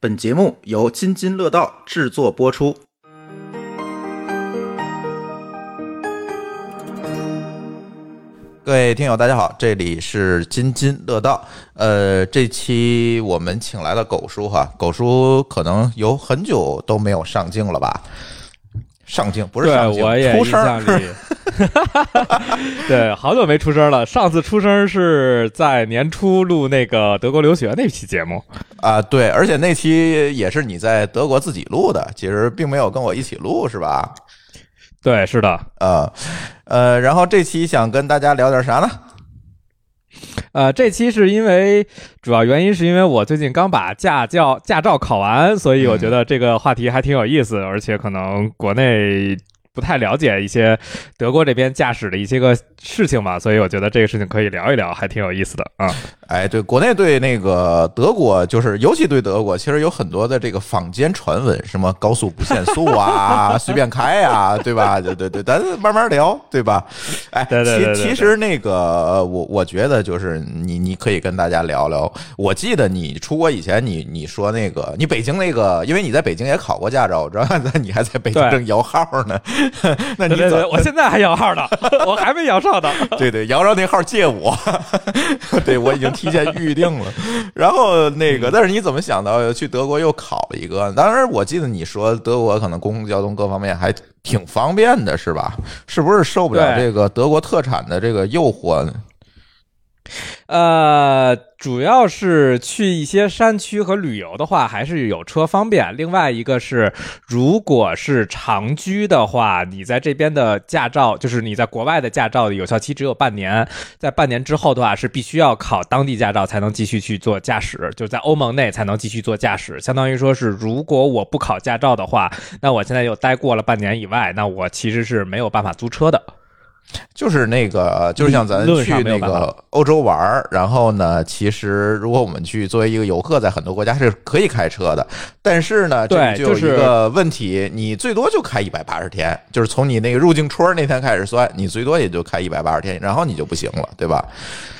本节目由津津乐道制作播出。各位听友，大家好，这里是津津乐道。呃，这期我们请来了狗叔哈，狗叔可能有很久都没有上镜了吧？上镜不是上镜，我也出声 对，好久没出声了。上次出声是在年初录那个德国留学那期节目。啊，对，而且那期也是你在德国自己录的，其实并没有跟我一起录，是吧？对，是的，呃，呃，然后这期想跟大家聊点啥呢？呃，这期是因为主要原因是因为我最近刚把驾教驾照考完，所以我觉得这个话题还挺有意思，而且可能国内不太了解一些德国这边驾驶的一些个事情嘛，所以我觉得这个事情可以聊一聊，还挺有意思的啊。哎，对，国内对那个德国，就是尤其对德国，其实有很多的这个坊间传闻，什么高速不限速啊，随便开呀，对吧？对对对，咱慢慢聊，对吧？哎，对对对对对其其实那个，我我觉得就是你你可以跟大家聊聊。我记得你出国以前，你你说那个你北京那个，因为你在北京也考过驾照，我知道 你还在北京正摇号呢。那你怎对对对，我现在还摇号呢，我还没摇上呢。对对，摇着那号借我，对我已经提前预定了。然后那个，但是你怎么想到去德国又考了一个？当然，我记得你说德国可能公共交通各方面还挺方便的，是吧？是不是受不了这个德国特产的这个诱惑呢？呃，主要是去一些山区和旅游的话，还是有车方便。另外一个是，如果是长居的话，你在这边的驾照，就是你在国外的驾照的有效期只有半年，在半年之后的话，是必须要考当地驾照才能继续去做驾驶，就在欧盟内才能继续做驾驶。相当于说是，如果我不考驾照的话，那我现在又待过了半年以外，那我其实是没有办法租车的。就是那个，就是像咱去那个欧洲玩儿，然后呢，其实如果我们去作为一个游客，在很多国家是可以开车的，但是呢，这对就是一个问题，你最多就开一百八十天，就是从你那个入境戳那天开始算，你最多也就开一百八十天，然后你就不行了，对吧？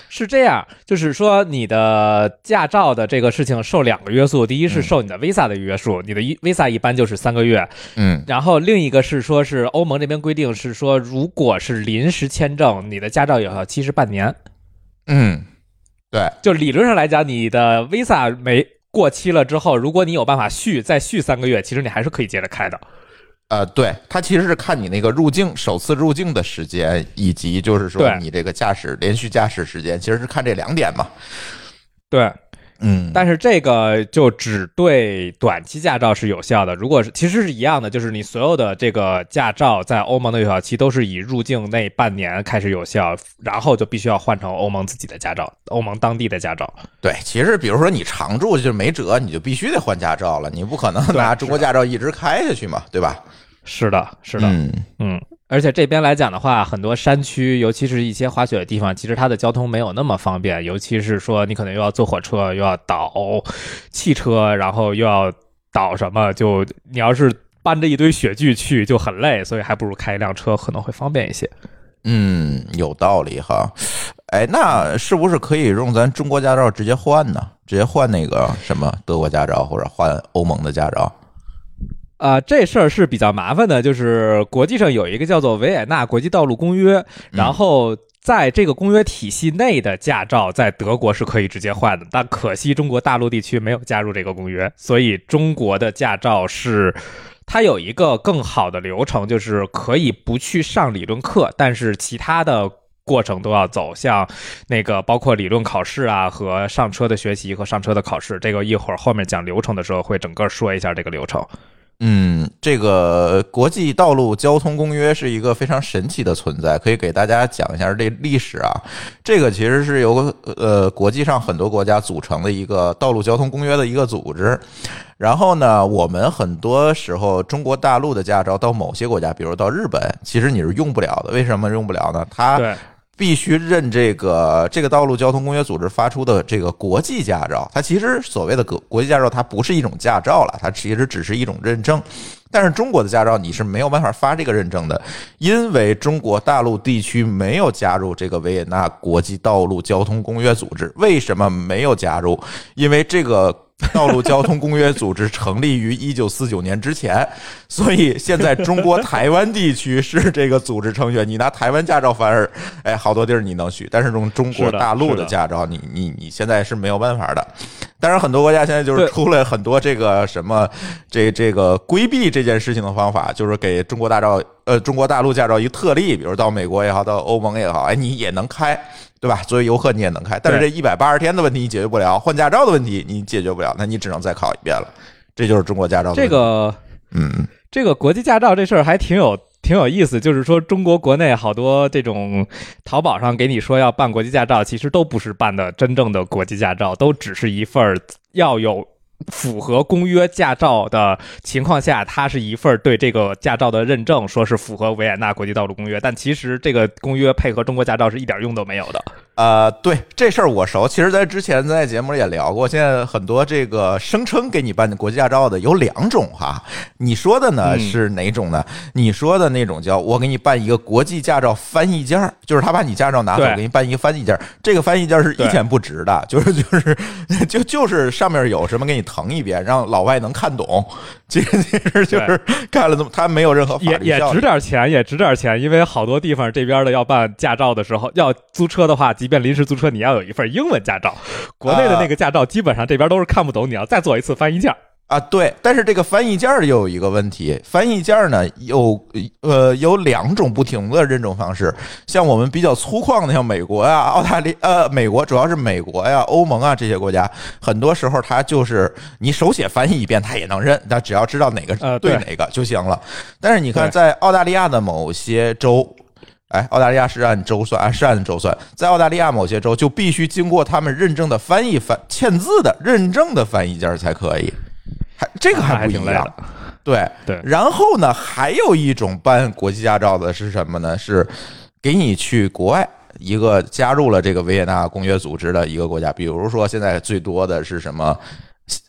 是这样，就是说你的驾照的这个事情受两个约束，第一是受你的 Visa 的约束，你的一 Visa 一般就是三个月，嗯。然后另一个是说是欧盟这边规定是说，如果是临时签证，你的驾照有效期是半年，嗯，对，就理论上来讲，你的 Visa 没过期了之后，如果你有办法续再续三个月，其实你还是可以接着开的。呃，对，它其实是看你那个入境首次入境的时间，以及就是说你这个驾驶连续驾驶时间，其实是看这两点嘛。对，嗯，但是这个就只对短期驾照是有效的。如果是其实是一样的，就是你所有的这个驾照在欧盟的有效期都是以入境那半年开始有效，然后就必须要换成欧盟自己的驾照，欧盟当地的驾照。对，其实比如说你常住就没辙，你就必须得换驾照了，你不可能对拿中国驾照一直开下去嘛，对吧？是的，是的，嗯嗯。而且这边来讲的话，很多山区，尤其是一些滑雪的地方，其实它的交通没有那么方便。尤其是说，你可能又要坐火车，又要倒汽车，然后又要倒什么，就你要是搬着一堆雪具去，就很累。所以还不如开一辆车，可能会方便一些。嗯，有道理哈。哎，那是不是可以用咱中国驾照直接换呢？直接换那个什么德国驾照，或者换欧盟的驾照？啊、这事儿是比较麻烦的，就是国际上有一个叫做维也纳国际道路公约，然后在这个公约体系内的驾照在德国是可以直接换的，但可惜中国大陆地区没有加入这个公约，所以中国的驾照是。它有一个更好的流程，就是可以不去上理论课，但是其他的过程都要走，像那个包括理论考试啊和上车的学习和上车的考试，这个一会儿后面讲流程的时候会整个说一下这个流程。嗯，这个国际道路交通公约是一个非常神奇的存在，可以给大家讲一下这历史啊。这个其实是由呃国际上很多国家组成的一个道路交通公约的一个组织。然后呢，我们很多时候中国大陆的驾照到某些国家，比如到日本，其实你是用不了的。为什么用不了呢？它，必须认这个这个道路交通公约组织发出的这个国际驾照。它其实所谓的国国际驾照，它不是一种驾照了，它其实只是一种认证。但是中国的驾照你是没有办法发这个认证的，因为中国大陆地区没有加入这个维也纳国际道路交通公约组织。为什么没有加入？因为这个 道路交通公约组织成立于一九四九年之前，所以现在中国台湾地区是这个组织成员。你拿台湾驾照反而，哎，好多地儿你能去，但是用中国大陆的驾照，你你你现在是没有办法的。当然，很多国家现在就是出了很多这个什么这这个规避这件事情的方法，就是给中国大照呃中国大陆驾照一个特例，比如到美国也好，到欧盟也好，哎，你也能开，对吧？作为游客你也能开，但是这一百八十天的问题你解决不了，换驾照的问题你解决不了，那你只能再考一遍了。这就是中国驾照。这个，嗯，这个国际驾照这事儿还挺有。挺有意思，就是说中国国内好多这种淘宝上给你说要办国际驾照，其实都不是办的真正的国际驾照，都只是一份要有符合公约驾照的情况下，它是一份对这个驾照的认证，说是符合维也纳国际道路公约，但其实这个公约配合中国驾照是一点用都没有的。呃，对这事儿我熟。其实，在之前在节目里也聊过。现在很多这个声称给你办国际驾照的有两种哈。你说的呢是哪种呢？你说的那种叫我给你办一个国际驾照翻译件儿，就是他把你驾照拿走，给你办一个翻译件儿。这个翻译件儿是一钱不值的，就是就是 就就是上面有什么给你腾一遍，让老外能看懂。其实其实就是干了这么，他没有任何法律也也值点钱，也值点钱，因为好多地方这边的要办驾照的时候，要租车的话，即便临时租车，你要有一份英文驾照。国内的那个驾照基本上这边都是看不懂，你要再做一次翻译件。啊，对，但是这个翻译件儿又有一个问题，翻译件儿呢有呃有两种不同的认证方式，像我们比较粗犷的，像美国呀、澳大利呃美国主要是美国呀、欧盟啊这些国家，很多时候它就是你手写翻译一遍它也能认，它只要知道哪个对哪个就行了。但是你看，在澳大利亚的某些州，哎，澳大利亚是按州算，啊是按州算，在澳大利亚某些州就必须经过他们认证的翻译翻签字的认证的翻译件才可以。还这个还不一样，对对。然后呢，还有一种办国际驾照的是什么呢？是给你去国外一个加入了这个维也纳公约组织的一个国家，比如说现在最多的是什么？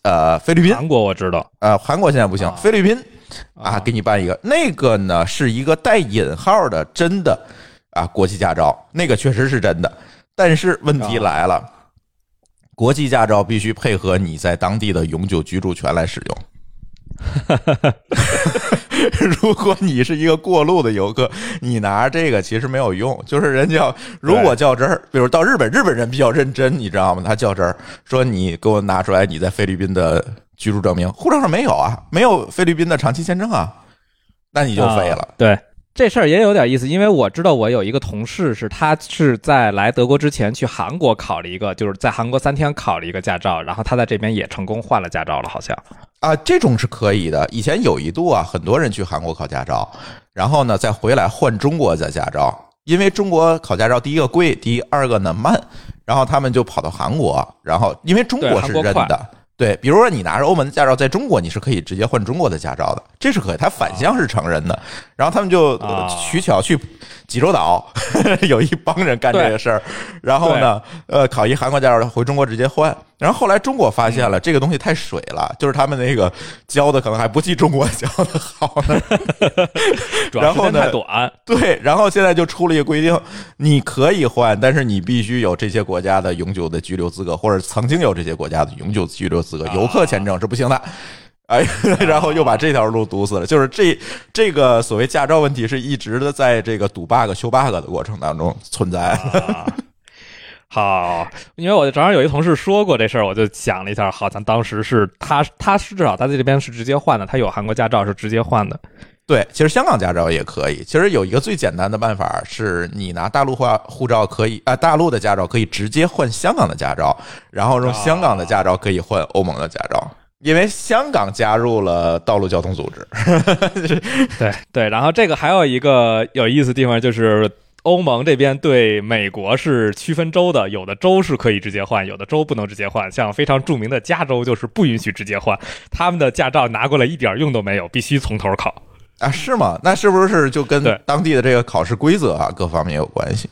呃，菲律宾、韩国我知道，呃，韩国现在不行，菲律宾啊，给你办一个那个呢，是一个带引号的真的啊国际驾照，那个确实是真的，但是问题来了。国际驾照必须配合你在当地的永久居住权来使用。如果你是一个过路的游客，你拿这个其实没有用。就是人家如果较真儿，比如到日本，日本人比较认真，你知道吗？他较真儿说你给我拿出来你在菲律宾的居住证明，护照上没有啊，没有菲律宾的长期签证啊，那你就废了。对。这事儿也有点意思，因为我知道我有一个同事，是他是在来德国之前去韩国考了一个，就是在韩国三天考了一个驾照，然后他在这边也成功换了驾照了，好像啊，这种是可以的。以前有一度啊，很多人去韩国考驾照，然后呢再回来换中国的驾照，因为中国考驾照第一个贵，第二个呢慢，然后他们就跑到韩国，然后因为中国是认的。对，比如说你拿着欧盟的驾照，在中国你是可以直接换中国的驾照的，这是可以，他反向是承认的。然后他们就取巧去济州岛，有一帮人干这个事儿，然后呢，呃，考一韩国驾照回中国直接换。然后后来中国发现了这个东西太水了，就是他们那个教的可能还不及中国教的好呢。然后呢？太短。对，然后现在就出了一个规定，你可以换，但是你必须有这些国家的永久的居留资格，或者曾经有这些国家的永久居留资格，游客签证是不行的。哎，然后又把这条路堵死了。就是这这个所谓驾照问题，是一直的在这个堵 bug 修 bug 的过程当中存在。好，因为我正好有一同事说过这事儿，我就想了一下，好像当时是他，他是至少他在这边是直接换的，他有韩国驾照是直接换的。对，其实香港驾照也可以。其实有一个最简单的办法，是你拿大陆化护照可以啊，大陆的驾照可以直接换香港的驾照，然后用香港的驾照可以换欧盟的驾照，因为香港加入了道路交通组织。对对，然后这个还有一个有意思地方就是。欧盟这边对美国是区分州的，有的州是可以直接换，有的州不能直接换。像非常著名的加州就是不允许直接换，他们的驾照拿过来一点用都没有，必须从头考啊？是吗？那是不是就跟当地的这个考试规则啊各方面有关系？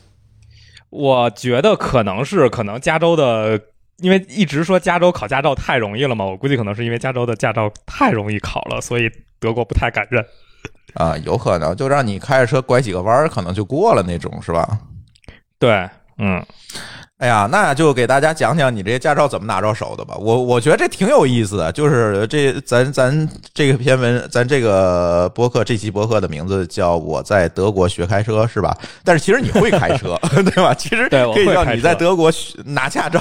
我觉得可能是，可能加州的，因为一直说加州考驾照太容易了嘛，我估计可能是因为加州的驾照太容易考了，所以德国不太敢认。啊，有可能就让你开着车拐几个弯儿，可能就过了那种，是吧？对，嗯，哎呀，那就给大家讲讲你这些驾照怎么拿着手的吧。我我觉得这挺有意思的，就是这咱咱这个篇文，咱这个博客这期博客的名字叫《我在德国学开车》，是吧？但是其实你会开车，对吧？其实可以叫你在德国学拿驾照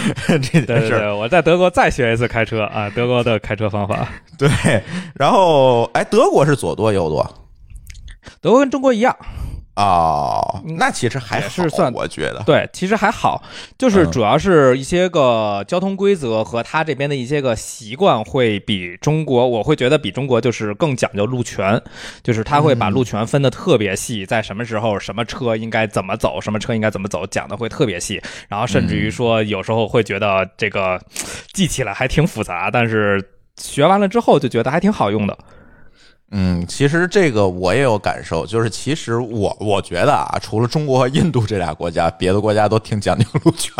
这件事。对对对，我在德国再学一次开车啊，德国的开车方法，对，然后哎，德国是左舵右舵德国跟中国一样。哦，那其实还是算我觉得。对，其实还好，就是嗯主要是一些个交通规则和他这边的一些个习惯会比中国，我会觉得比中国就是更讲究路权，就是他会把路权分得特别细，在什么时候什么车应该怎么走，什么车应该怎么走，讲的会特别细，然后甚至于说有时候会觉得这个记起来还挺复杂，但是学完了之后就觉得还挺好用的。嗯，其实这个我也有感受，就是其实我我觉得啊，除了中国和印度这俩国家，别的国家都挺讲究路权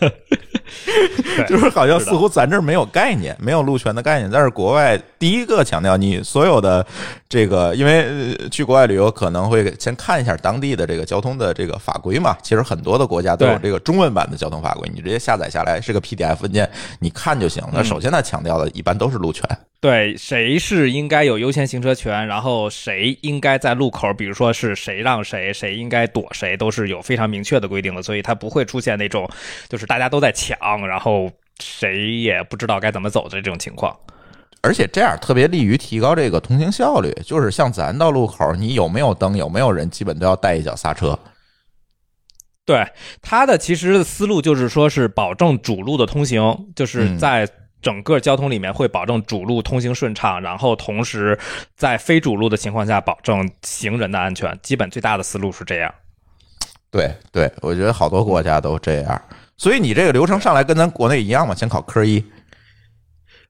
的，就是好像似乎咱这儿没有概念，没有路权的概念。但是国外第一个强调你所有的这个，因为呃去国外旅游可能会先看一下当地的这个交通的这个法规嘛。其实很多的国家都有这个中文版的交通法规，你直接下载下来是个 PDF 文件，你看就行。那嗯首先他强调的一般都是路权。对，谁是应该有优先行车权，然后谁应该在路口，比如说是谁让谁，谁应该躲谁，都是有非常明确的规定的，所以它不会出现那种就是大家都在抢，然后谁也不知道该怎么走的这种情况。而且这样特别利于提高这个通行效率。就是像咱到路口，你有没有灯，有没有人，基本都要带一脚刹车。对，它的其实思路就是说是保证主路的通行，就是嗯在整个交通里面会保证主路通行顺畅，然后同时在非主路的情况下保证行人的安全。基本最大的思路是这样。对对，我觉得好多国家都这样。所以你这个流程上来跟咱国内一样吗，先考科一。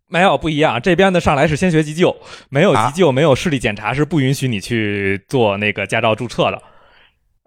没有不一样，这边的上来是先学急救，没有啊急救，没有视力检查是不允许你去做那个驾照注册的。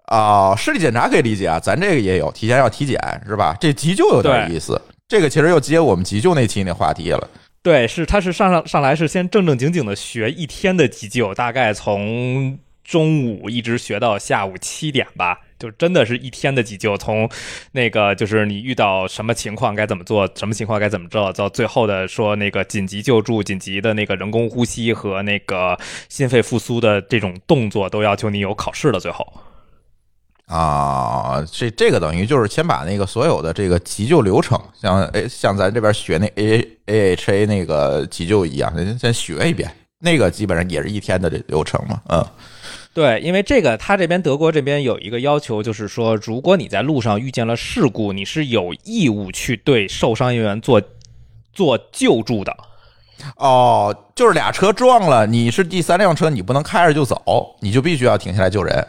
啊、视力检查可以理解啊，咱这个也有，提前要体检是吧？这急救有点意思，这个其实又接我们急救那期那话题了。对，是他是上上上来是先正正经经的学一天的急救，大概从中午一直学到下午七点吧，就真的是一天的急救，从那个就是你遇到什么情况该怎么做，什么情况该怎么做，到最后的说那个紧急救助、紧急的那个人工呼吸和那个心肺复苏的这种动作，都要求你有考试的。最后，啊，这这个等于就是先把那个所有的这个急救流程，像诶像咱这边学那 A A H A 那个急救一样，人家先学一遍，那个基本上也是一天的这流程嘛，嗯对，因为这个，他这边德国这边有一个要求，就是说，如果你在路上遇见了事故，你是有义务去对受伤人员做做救助的。哦，就是俩车撞了，你是第三辆车，你不能开着就走，你就必须要停下来救人。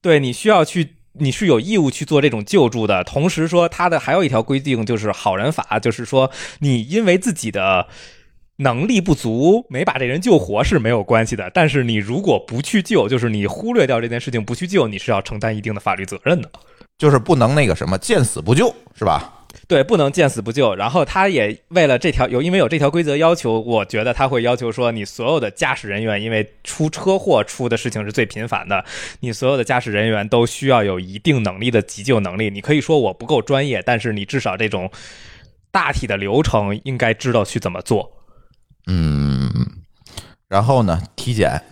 对你需要去，你是有义务去做这种救助的。同时说，他的还有一条规定就是好人法，就是说你因为自己的能力不足没把这人救活是没有关系的，但是你如果不去救，就是你忽略掉这件事情不去救，你是要承担一定的法律责任的。就是不能那个什么见死不救，是吧？对，不能见死不救。然后他也为了这条有，因为有这条规则要求，我觉得他会要求说，你所有的驾驶人员，因为出车祸出的事情是最频繁的，你所有的驾驶人员都需要有一定能力的急救能力。你可以说我不够专业，但是你至少这种大体的流程应该知道去怎么做。嗯，然后呢，体检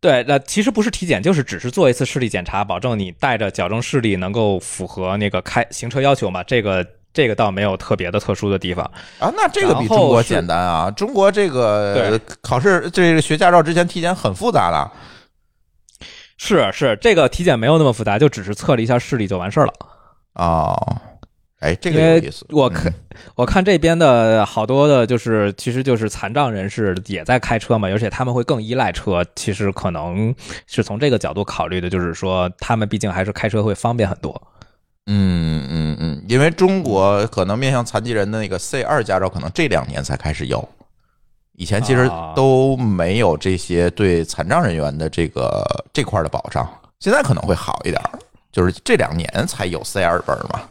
对，那其实不是体检，就是只是做一次视力检查，保证你带着矫正视力能够符合那个开行车要求嘛。这个这个倒没有特别的特殊的地方。啊，那这个比中国简单啊！中国这个对考试，这个学驾照之前体检很复杂的。是是，这个体检没有那么复杂，就只是测了一下视力就完事儿了。哦，哎，这个有意思。我看、嗯我看这边的好多的，就是其实就是残障人士也在开车嘛，而且他们会更依赖车。其实可能是从这个角度考虑的，就是说他们毕竟还是开车会方便很多。嗯嗯嗯，因为中国可能面向残疾人的那个 C 二驾照，可能这两年才开始有，以前其实啊都没有这些对残障人员的这个这块的保障，现在可能会好一点儿，就是这两年才有 C 二本嘛。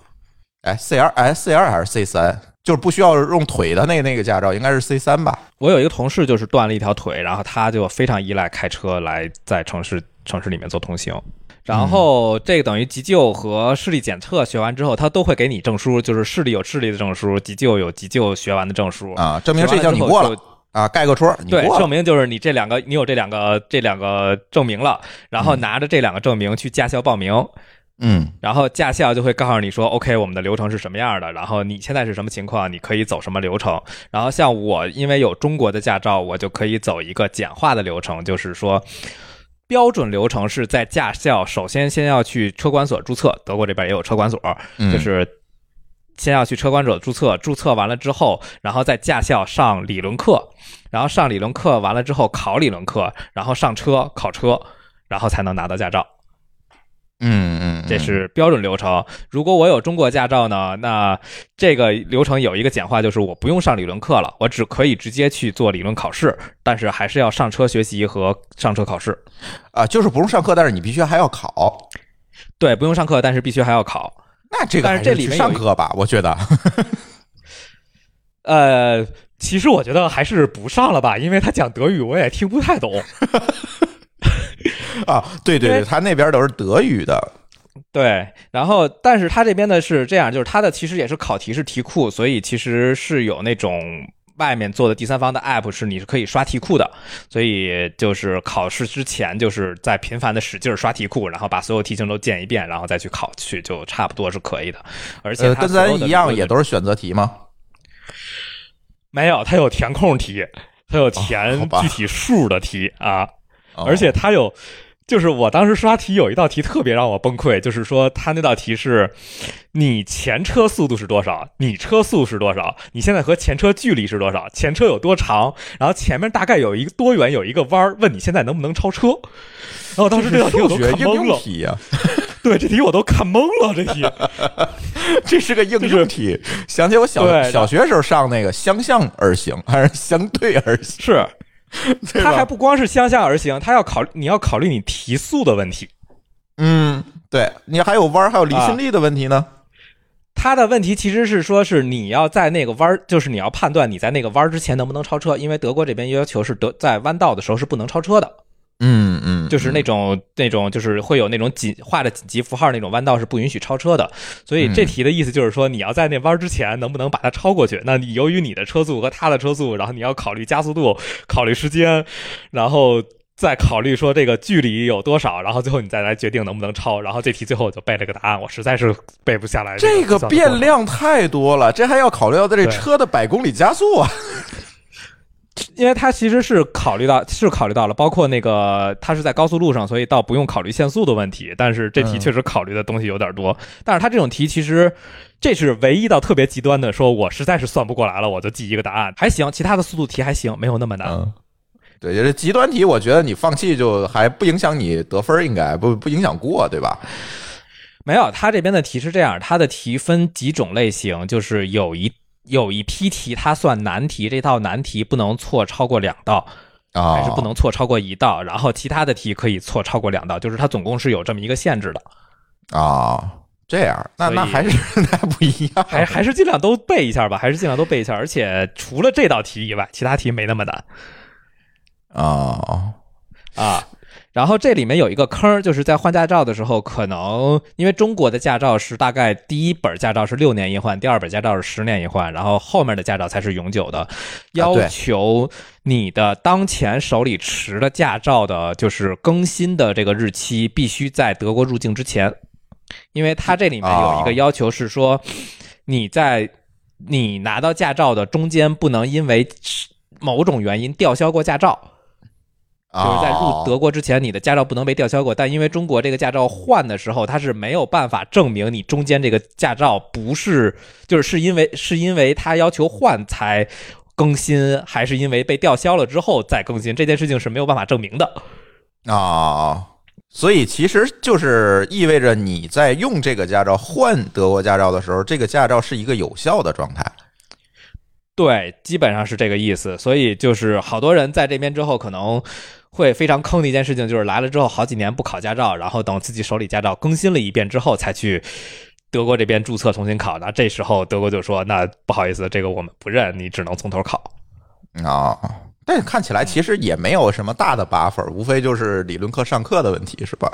哎，C 二哎 C 二还是 C 三？就是不需要用腿的那那个驾照，应该是 C 三吧？我有一个同事就是断了一条腿，然后他就非常依赖开车来在城市城市里面做通行。然后这个等于急救和视力检测学完之后，他都会给你证书，就是视力有视力的证书，急救有急救学完的证书啊，证明这项你过了啊，盖个戳，对，证明就是你这两个你有这两个这两个证明了，然后拿着这两个证明去驾校报名。嗯，然后驾校就会告诉你说，OK，我们的流程是什么样的，然后你现在是什么情况，你可以走什么流程。然后像我，因为有中国的驾照，我就可以走一个简化的流程，就是说，标准流程是在驾校首先先要去车管所注册，德国这边也有车管所，就是先要去车管所注册，注册完了之后，然后在驾校上理论课，然后上理论课完了之后考理论课，然后上车考车，然后才能拿到驾照。嗯嗯，这是标准流程。如果我有中国驾照呢，那这个流程有一个简化，就是我不用上理论课了，我只可以直接去做理论考试，但是还是要上车学习和上车考试。啊，就是不用上课，但是你必须还要考。对，不用上课，但是必须还要考。那这个但是这里面上课吧，我觉得。呃，其实我觉得还是不上了吧，因为他讲德语我也听不太懂。啊，对对对，他那边都是德语的，对。然后，但是他这边的是这样，就是他的其实也是考题是题库，所以其实是有那种外面做的第三方的 app，是你是可以刷题库的。所以就是考试之前，就是在频繁的使劲刷题库，然后把所有题型都见一遍，然后再去考去，就差不多是可以的。而且跟咱一样，也都是选择题吗？没有，它有填空题，它有填具体数的题啊。而且它有，就是我当时刷题有一道题特别让我崩溃，就是说他那道题是，你前车速度是多少？你车速是多少？你现在和前车距离是多少？前车有多长？然后前面大概有一个多远有一个弯儿？问你现在能不能超车？然后当时这道题我都看懵了。题呀，对，这题我都看懵了。这题，这是个应用题。想起我小小学时候上那个相向而行还是相对而行？是。它还不光是相向而行，他要考你要考虑你提速的问题。嗯，对你还有弯还有离心力的问题呢。他的问题其实是说，是你要在那个弯儿就是你要判断你在那个弯儿之前能不能超车，因为德国这边要求是德在弯道的时候是不能超车的。嗯嗯，就是那种那种就是会有那种紧画的紧急符号那种弯道是不允许超车的，所以这题的意思就是说你要在那弯之前能不能把它超过去？那你由于你的车速和他的车速，然后你要考虑加速度，考虑时间，然后再考虑说这个距离有多少，然后最后你再来决定能不能超。然后这题最后我就背了个答案，我实在是背不下来。这个变量太多了，这还要考虑到这车的百公里加速啊。因为它其实是考虑到，是考虑到了，包括那个它是在高速路上，所以倒不用考虑限速的问题。但是这题确实考虑的东西有点多。但是它这种题其实这是唯一到特别极端的，说我实在是算不过来了，我就记一个答案还行。其他的速度题还行，没有那么难。对，就是极端题，我觉得你放弃就还不影响你得分，应该不不影响过，对吧？没有，它这边的题是这样，它的题分几种类型，就是有一。有一批题，它算难题，这道难题不能错超过两道，还是不能错超过一道。然后其他的题可以错超过两道，就是它总共是有这么一个限制的。啊，这样，那那还是那不一样，还还是尽量都背一下吧，还是尽量都背一下。而且除了这道题以外，其他题没那么难。啊啊。然后这里面有一个坑，就是在换驾照的时候，可能因为中国的驾照是大概第一本驾照是六年一换，第二本驾照是十年一换，然后后面的驾照才是永久的。要求你的当前手里持的驾照的，就是更新的这个日期必须在德国入境之前，因为它这里面有一个要求是说，你在你拿到驾照的中间不能因为某种原因吊销过驾照。就是在入德国之前，你的驾照不能被吊销过。但因为中国这个驾照换的时候，它是没有办法证明你中间这个驾照不是，就是是因为是因为他要求换才更新，还是因为被吊销了之后再更新，这件事情是没有办法证明的啊。所以其实就是意味着你在用这个驾照换德国驾照的时候，这个驾照是一个有效的状态。对，基本上是这个意思。所以就是好多人在这边之后可能。会非常坑的一件事情，就是来了之后好几年不考驾照，然后等自己手里驾照更新了一遍之后，才去德国这边注册重新考。那这时候德国就说：“那不好意思，这个我们不认，你只能从头考。”啊，但是看起来其实也没有什么大的 buffer，无非就是理论课上课的问题，是吧？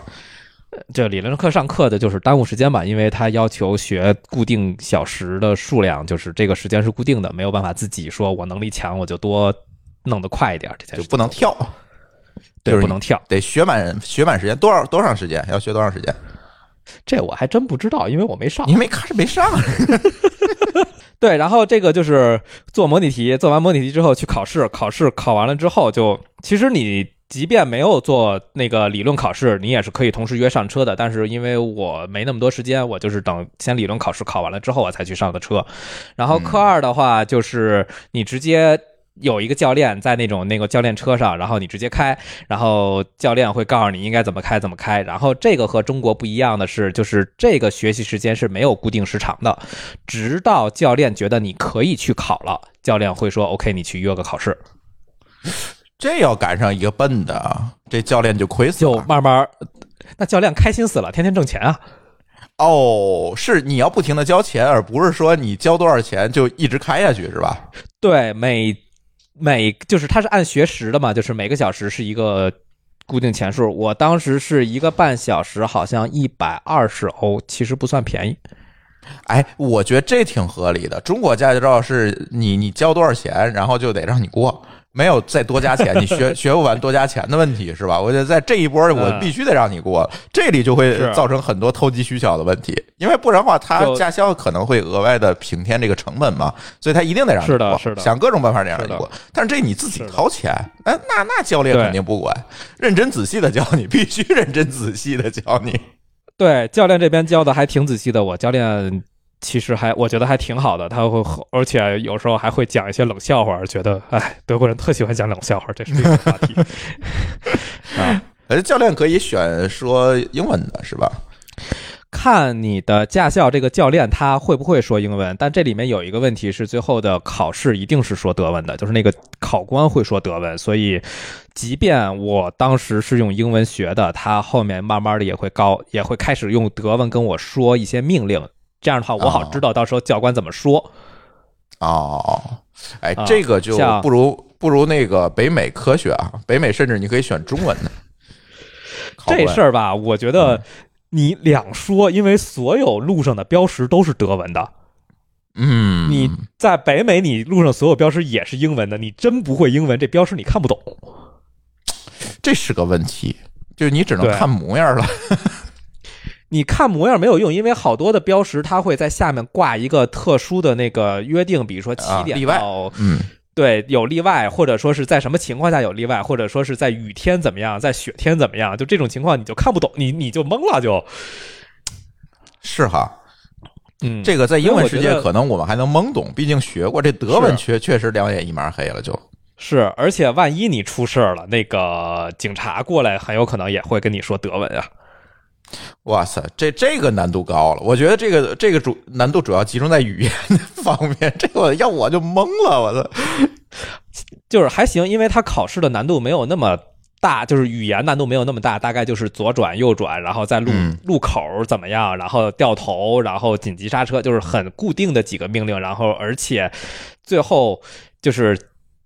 这理论课上课的就是耽误时间吧，因为他要求学固定小时的数量，就是这个时间是固定的，没有办法自己说我能力强我就多弄得快一点，这件就不能跳，对就是不能跳。得学满学满时间多少多长时间？要学多长时间？这我还真不知道，因为我没上。你没看是没上，对，然后这个就是做模拟题，做完模拟题之后去考试，考试考完了之后就，其实你即便没有做那个理论考试，你也是可以同时约上车的。但是因为我没那么多时间，我就是等先理论考试考完了之后我才去上的车。然后科二的话，就是你直接。有一个教练在那种那个教练车上，然后你直接开，然后教练会告诉你应该怎么开怎么开。然后这个和中国不一样的是，就是这个学习时间是没有固定时长的，直到教练觉得你可以去考了，教练会说 OK，你去约个考试，这要赶上一个笨的啊，这教练就亏死了就。慢慢。那教练开心死了，天天挣钱啊！哦，是你要不停的交钱，而不是说你交多少钱就一直开下去，是吧？对，每每就是它是按学时的嘛，就是每个小时是一个固定钱数。我当时是一个半小时，好像一百二十欧，其实不算便宜。哎，我觉得这挺合理的。中国驾照是你你交多少钱，然后就得让你过，没有再多加钱，你学 学不完多加钱的问题是吧？我觉得在这一波我嗯必须得让你过，这里就会造成很多投机取巧的问题，因为不然的话，他就驾校可能会额外的平添这个成本嘛，所以他一定得让你过，是的是的想各种办法得让你过。但是这你自己掏钱，哎，那那教练肯定不管，认真仔细的教你，必须认真仔细的教你。对，教练这边教的还挺仔细的，我教练。其实还我觉得还挺好的，他会而且有时候还会讲一些冷笑话，觉得哎，德国人特喜欢讲冷笑话，这是另一个话题 啊。呃，教练可以选说英文的是吧？看你的驾校这个教练他会不会说英文，但这里面有一个问题是，最后的考试一定是说德文的，就是那个考官会说德文，所以即便我当时是用英文学的，他后面慢慢的也会高，也会开始用德文跟我说一些命令，这样的话我好知道到时候教官怎么说。哦，哎啊，这个就不如不如那个北美科学啊，北美甚至你可以选中文的。这事儿吧，我觉得你两说，因为所有路上的标识都是德文的。嗯，你在北美，你路上所有标识也是英文的，你真不会英文，这标识你看不懂。这是个问题，就是你只能看模样了。你看模样没有用，因为好多的标识它会在下面挂一个特殊的那个约定，比如说七点到、嗯，对有例外，或者说是在什么情况下有例外，或者说是在雨天怎么样，在雪天怎么样，就这种情况你就看不懂，你你就懵了就。是哈。嗯，这个在英文世界可能我们还能懵懂，毕竟学过。这德文确确实两眼一麻黑了就。是，而且万一你出事儿了，那个警察过来很有可能也会跟你说德文啊。哇塞，这这个难度高了。我觉得这个这个主难度主要集中在语言方面，这个要我就懵了，我的！就是还行，因为它考试的难度没有那么大，就是语言难度没有那么大，大概就是左转右转，然后在路、嗯路口怎么样，然后掉头，然后紧急刹车，就是很固定的几个命令，然后而且最后就是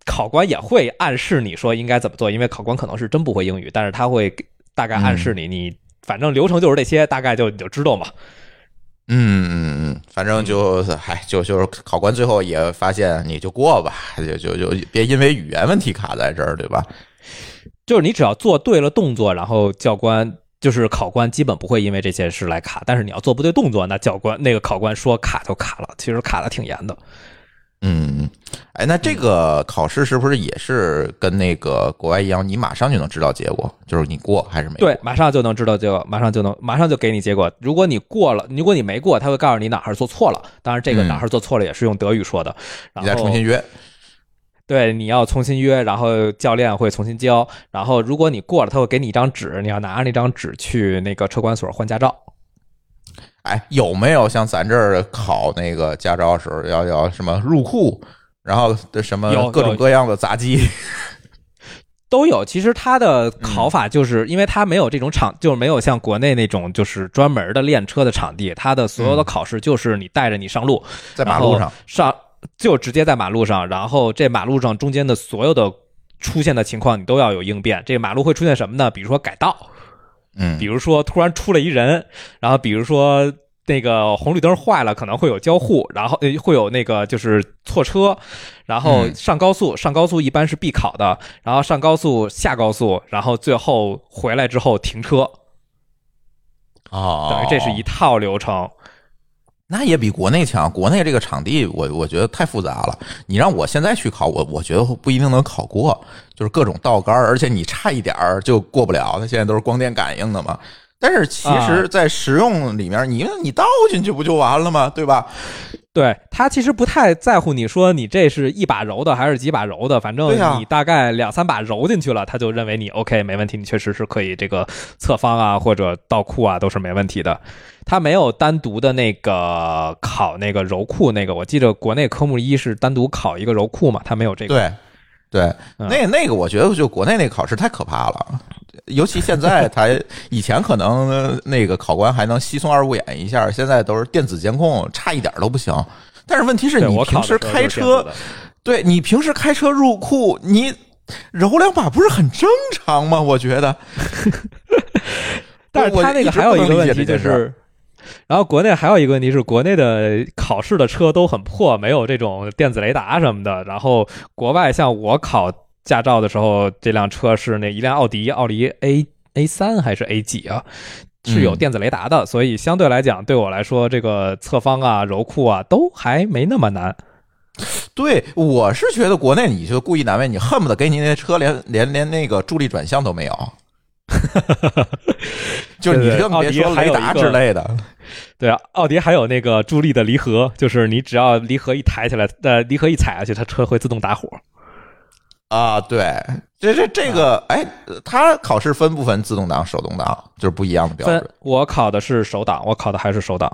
考官也会暗示你说应该怎么做，因为考官可能是真不会英语，但是他会大概暗示你，你反正流程就是这些，大概就你就知道嘛。嗯嗯嗯，反正就是，嗨，就就是考官最后也发现你就过吧，就就就别因为语言问题卡在这儿，对吧？就是你只要做对了动作，然后教官就是考官基本不会因为这件事来卡，但是你要做不对动作，那教官那个考官说卡就卡了，其实卡的挺严的。嗯，哎，那这个考试是不是也是跟那个国外一样，你马上就能知道结果，就是你过还是没过？对，马上就能知道结果，马上就能马上就给你结果。如果你过了，如果你没过，他会告诉你哪儿做错了。当然，这个嗯哪儿做错了也是用德语说的。然你后再重新约。对，你要重新约，然后教练会重新教。然后如果你过了，他会给你一张纸，你要拿着那张纸去那个车管所换驾照。哎，有没有像咱这儿考那个驾照时候要要什么入库，然后的什么有各种各样的杂技？都有，其实它的嗯考法就是因为它没有这种场，就是没有像国内那种就是专门的练车的场地，它的所有的考试就是你带着你上路，嗯在马路上上就直接在马路上，然后这马路上中间的所有的出现的情况你都要有应变。这马路会出现什么呢？比如说改道，嗯，比如说突然出了一人，然后比如说那个红绿灯坏了，可能会有交互，然后呃会有那个就是错车，然后嗯。上高速，上高速一般是必考的，然后上高速下高速，然后最后回来之后停车，哦，等于这是一套流程。那也比国内强。国内这个场地我，我觉得太复杂了。你让我现在去考，我我觉得不一定能考过，就是各种道杆儿，而且你差一点儿就过不了。它现在都是光电感应的嘛。但是其啊实，在实用里面，你你倒进去不就完了吗？对吧？对他其实不太在乎你说你这是一把揉的还是几把揉的，反正你大概两三把揉进去了，他就认为你 OK 没问题，你确实是可以这个侧方啊或者倒库啊都是没问题的。他没有单独的那个考那个揉库那个，我记得国内科目一是单独考一个揉库嘛，他没有这个。对，对，嗯那那个我觉得就国内那个考试太可怕了，尤其现在 他以前可能呃那个考官还能稀松二五眼一下，现在都是电子监控，差一点都不行。但是问题是你平时开车对你平时开车入库，你揉两把不是很正常吗？我觉得。但是他那个还有一个问题就是，然后国内还有一个问题是，国内的考试的车都很破，没有这种电子雷达什么的。然后国外像我考驾照的时候，这辆车是那一辆奥迪，奥迪 A A 三还是 A 几啊？是有嗯电子雷达的，所以相对来讲，对我来说，这个侧方啊、柔库啊，都还没那么难。对，我是觉得国内你就故意难为你，恨不得给你那车连连连那个助力转向都没有。就是你更别说雷达之类的。对啊，奥迪还有那个助力的离合，就是你只要离合一抬起来，呃，离合一踩下去，它车会自动打火。啊，对，这这这个，哎，他考试分不分自动挡、手动挡，就是不一样的标分准我考的是手挡，我考的还是手挡，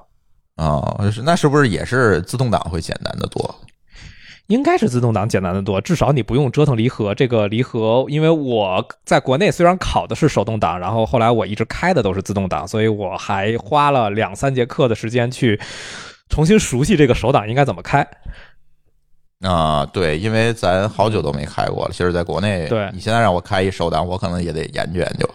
啊。就是那是不是也是自动挡会简单的多？应该是自动挡简单的多，至少你不用折腾离合。这个离合，因为我在国内虽然考的是手动挡，然后后来我一直开的都是自动挡，所以我还花了两三节课的时间去重新熟悉这个手挡应该怎么开。啊，对，因为咱好久都没开过了。其实，在国内，对你现在让我开一手挡，我可能也得研究研究。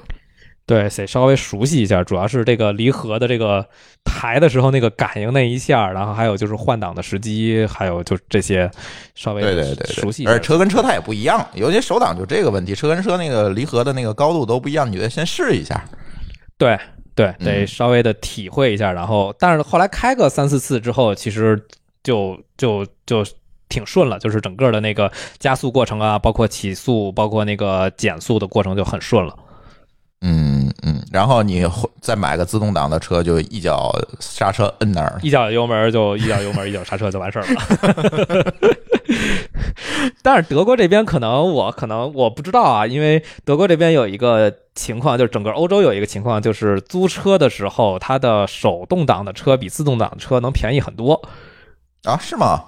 对，得稍微熟悉一下，主要是这个离合的这个抬的时候那个感应那一下，然后还有就是换挡的时机，还有就这些稍微对对对对，熟悉一下。而车跟车它也不一样，尤其手挡就这个问题，车跟车那个离合的那个高度都不一样，你得先试一下。对对，得嗯稍微的体会一下，然后但是后来开个三四次之后，其实就就就挺顺了，就是整个的那个加速过程啊，包括起速，包括那个减速的过程就很顺了。嗯嗯，然后你再买个自动挡的车，就一脚刹车摁那儿。一脚油门就一脚油门，一脚刹车就完事儿了。但是德国这边可能我可能我不知道啊，因为德国这边有一个情况，就是整个欧洲有一个情况，就是租车的时候，它的手动挡的车比自动挡的车能便宜很多。啊，是吗？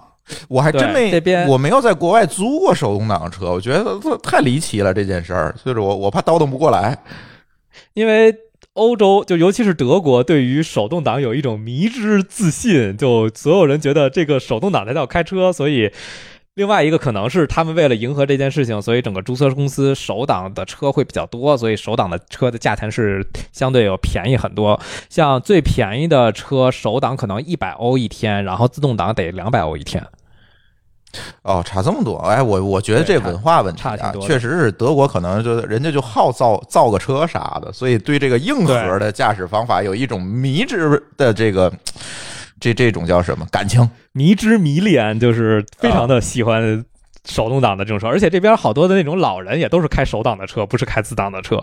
我还真没这边我没有在国外租过手动挡车，我觉得这太离奇了这件事儿，就是我我怕倒腾不过来。因为欧洲就尤其是德国，对于手动挡有一种迷之自信，就所有人觉得这个手动挡才叫开车，所以。另外一个可能是他们为了迎合这件事情，所以整个租车公司手挡的车会比较多，所以手挡的车的价钱是相对有便宜很多。像最便宜的车手挡可能一百欧一天，然后自动挡得两百欧一天。哦，差这么多，哎，我我觉得这文化问题确实是德国可能就人家就好造造个车啥的，所以对这个硬核的驾驶方法有一种迷之的这个这这种叫什么感情？迷之迷恋，就是非常的喜欢手动挡的这种车，而且这边好多的那种老人也都是开手挡的车，不是开自挡的车。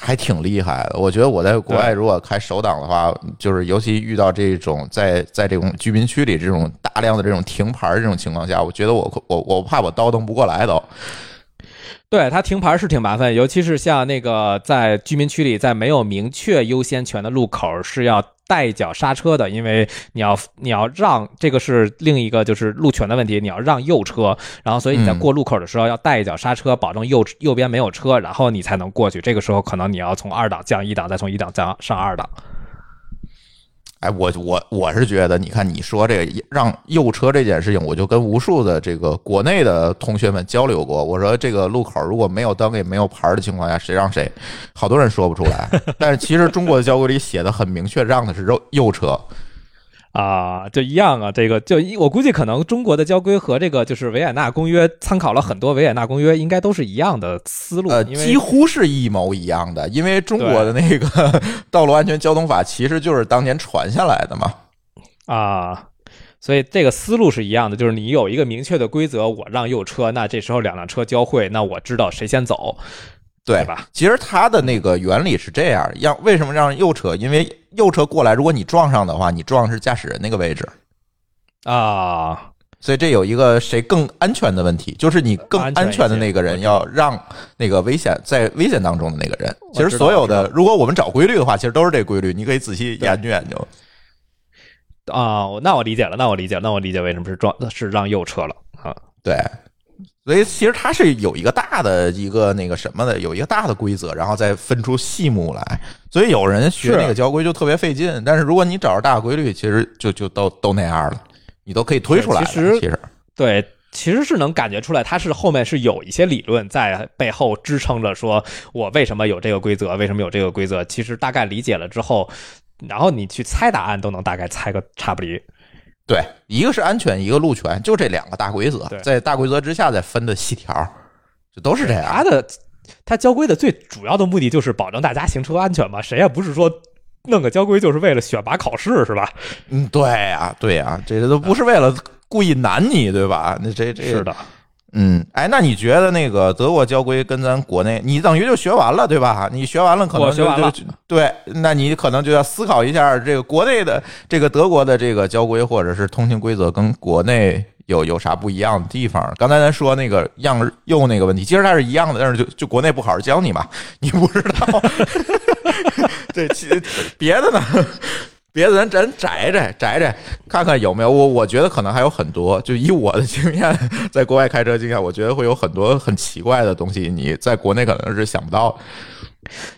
还挺厉害的。我觉得我在国外如果开手挡的话，就是尤其遇到这种在在这种居民区里这种大量的这种停牌这种情况下，我觉得我我我怕我倒腾不过来都。对它停牌是挺麻烦，尤其是像那个在居民区里，在没有明确优先权的路口是要带一脚刹车的，因为你要你要让这个是另一个就是路权的问题，你要让右车，然后所以你在过路口的时候要带一脚刹车，保证右右边没有车，然后你才能过去。这个时候可能你要从二档降一档，再从一档降上二档。哎，我我我是觉得，你看你说这个让右车这件事情，我就跟无数的这个国内的同学们交流过。我说这个路口如果没有灯也没有牌的情况下，谁让谁？好多人说不出来。但是其实中国的交规里写的很明确，让的是右右车。啊，就一样啊，这个就我估计可能中国的交规和这个就是维也纳公约参考了很多维也纳公约，应该都是一样的思路，呃，几乎是一模一样的，因为中国的那个道路安全交通法其实就是当年传下来的嘛。啊，所以这个思路是一样的，就是你有一个明确的规则，我让右车，那这时候两辆车交汇，那我知道谁先走。对吧？其实它的那个原理是这样，让为什么让右车？因为右车过来，如果你撞上的话，你撞的是驾驶人那个位置啊，所以这有一个谁更安全的问题，就是你更安全的那个人要让那个危险在危险当中的那个人。其实所有的，如果我们找规律的话，其实都是这规律，你可以仔细研究研究。啊，那我理解了，那我理解，那我理解为什么是撞是让右车了啊？对。所以其实它是有一个大的一个那个什么的，有一个大的规则，然后再分出细目来。所以有人学那个交规就特别费劲。但是如果你找着大规律，其实就就都都那样了，你都可以推出来。其实其实对，其实是能感觉出来，它是后面是有一些理论在背后支撑着，说我为什么有这个规则，为什么有这个规则。其实大概理解了之后，然后你去猜答案都能大概猜个差不离。对，一个是安全，一个路权，就这两个大规则，在大规则之下再分的细条，就都是这样。它的它交规的最主要的目的就是保证大家行车安全嘛，谁也不是说弄个交规就是为了选拔考试是吧？嗯，对呀，对呀，这个都不是为了故意难你，对吧？那这这是的。嗯，哎，那你觉得那个德国交规跟咱国内，你等于就学完了，对吧？你学完了，可能学完了，对，那你可能就要思考一下，这个国内的这个德国的这个交规或者是通行规则跟国内有有啥不一样的地方？刚才咱说那个样右那个问题，其实它是一样的，但是就就国内不好好教你嘛，你不知道。这其别的呢？别的咱咱摘摘摘摘，看看有没有我我觉得可能还有很多。就以我的经验，在国外开车经验，我觉得会有很多很奇怪的东西，你在国内可能是想不到。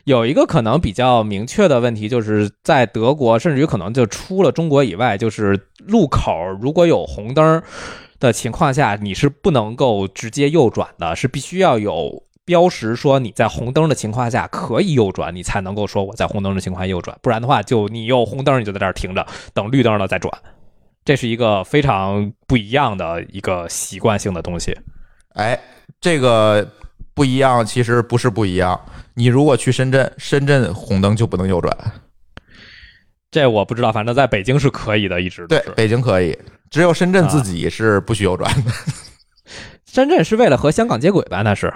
有一个可能比较明确的问题，就是在德国，甚至于可能就出了中国以外，就是路口如果有红灯的情况下，你是不能够直接右转的，是必须要有。标识说你在红灯的情况下可以右转，你才能够说我在红灯的情况下右转，不然的话就你有红灯你就在这儿停着，等绿灯了再转，这是一个非常不一样的一个习惯性的东西。哎，这个不一样，其实不是不一样。你如果去深圳，深圳红灯就不能右转，这我不知道，反正在北京是可以的，一直对，北京可以，只有深圳自己是不许右转的。深圳是为了和香港接轨吧？那是。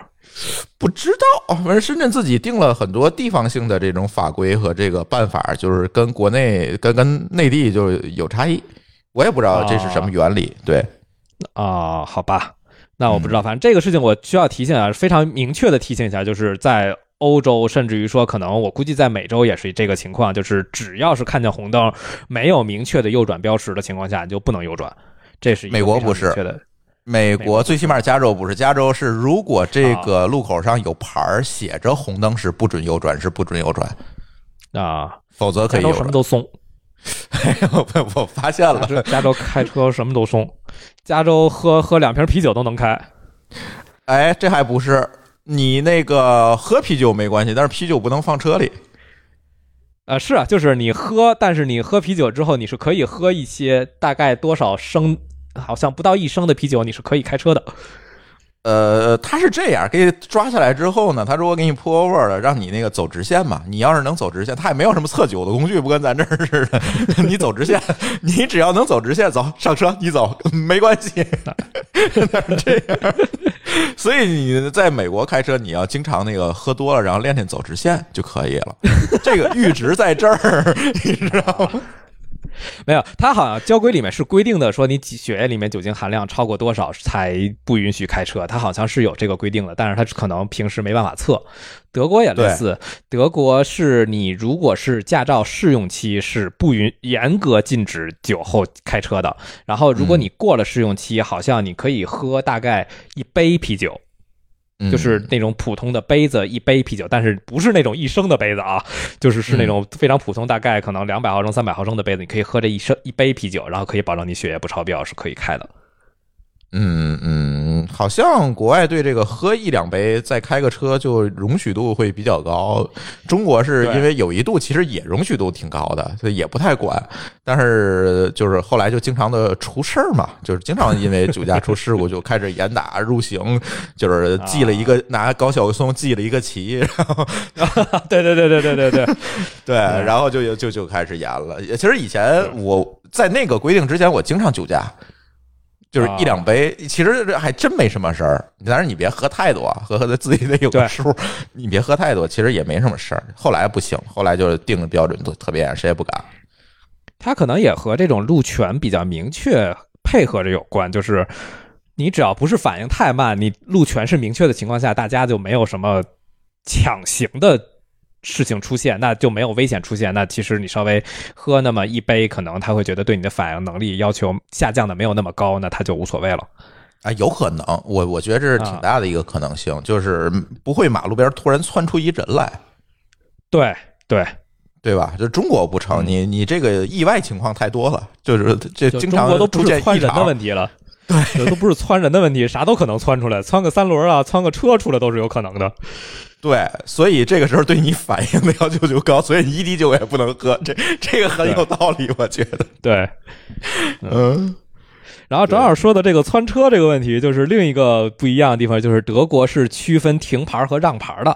不知道，反正深圳自己定了很多地方性的这种法规和这个办法，就是跟国内跟跟内地就有差异。我也不知道这是什么原理。对，啊，好吧，那我不知道。反正这个事情我需要提醒啊，非常明确的提醒一下，就是在欧洲，甚至于说可能我估计在美洲也是这个情况，就是只要是看见红灯没有明确的右转标识的情况下，你就不能右转。这是美国不是。美国最起码加州不是，加州是如果这个路口上有牌儿写着红灯是不准右转，是不准右转啊，否则可以。加州什么都松哎，我 我发现了，加州开车什么都松，加州喝喝两瓶啤酒都能开。哎，这还不是你那个喝啤酒没关系，但是啤酒不能放车里。呃，是啊，就是你喝，但是你喝啤酒之后，你是可以喝一些大概多少升。好像不到一升的啤酒你是可以开车的，呃，他是这样，给你抓下来之后呢，他如果给你 pull over 了，让你那个走直线嘛，你要是能走直线，他也没有什么测酒的工具，不跟咱这儿似的，你走直线，你只要能走直线，走上车，你走没关系，这样，所以你在美国开车，你要经常那个喝多了，然后练练走直线就可以了，这个阈值在这儿，你知道吗？没有，他好像交规里面是规定的，说你血液里面酒精含量超过多少才不允许开车，他好像是有这个规定的，但是他可能平时没办法测。德国也类似，德国是你如果是驾照试用期是不允严格禁止酒后开车的，然后如果你过了试用期，好像你可以喝大概一杯啤酒。嗯就是那种普通的杯子一杯啤酒，但是不是那种一升的杯子啊，就是是那种非常普通，大概可能两百毫升、三百毫升的杯子，你可以喝这一升一杯啤酒，然后可以保证你血液不超标，是可以开的。嗯嗯，好像国外对这个喝一两杯再开个车就容许度会比较高，中国是因为有一度其实也容许度挺高的，所以也不太管，但是就是后来就经常的出事儿嘛，就是经常因为酒驾出事故就开始严打入刑，就是记了一个拿高晓松记了一个旗，然后 对对对对对对对，对，然后就就就就开始严了。其实以前我在那个规定之前，我经常酒驾。就是一两杯，其实这还真没什么事儿。但是你别喝太多，喝喝的自己得有个数。你别喝太多，其实也没什么事儿。后来不行，后来就是定的标准都特别严，谁也不敢。他可能也和这种路权比较明确配合着有关，就是你只要不是反应太慢，你路权是明确的情况下，大家就没有什么抢行的事情出现，那就没有危险出现。那其实你稍微喝那么一杯，可能他会觉得对你的反应能力要求下降的没有那么高，那他就无所谓了。啊，有可能，我我觉得这是挺大的一个可能性，就是不会马路边突然窜出一人来，对对，对吧？就中国不成，嗯你你这个意外情况太多了，就是这就经常中国都不出现是窜人的。问题了。对，都不是窜人的问题，啥都可能窜出来，窜个三轮啊，窜个车出来都是有可能的。对，所以这个时候对你反应的要求就高，所以你一滴酒也不能喝，这 这个很有道理，我觉得。对，嗯然后正好说的这个窜车这个问题，就是另一个不一样的地方，就是德国是区分停牌和让牌的。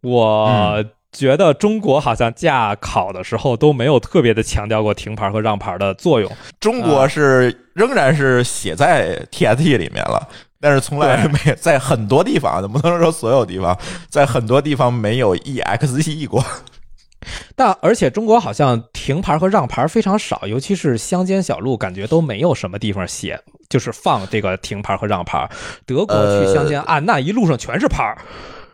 我觉得中国好像驾考的时候都没有特别的强调过停牌和让牌的作用。中国是仍然是写在 TST 里面了，但是从来没在很多地方，不能说所有地方，在很多地方没有 EXE 过。但而且中国好像停牌和让牌非常少，尤其是乡间小路，感觉都没有什么地方写，就是放这个停牌和让牌。德国去乡间啊，那一路上全是牌儿。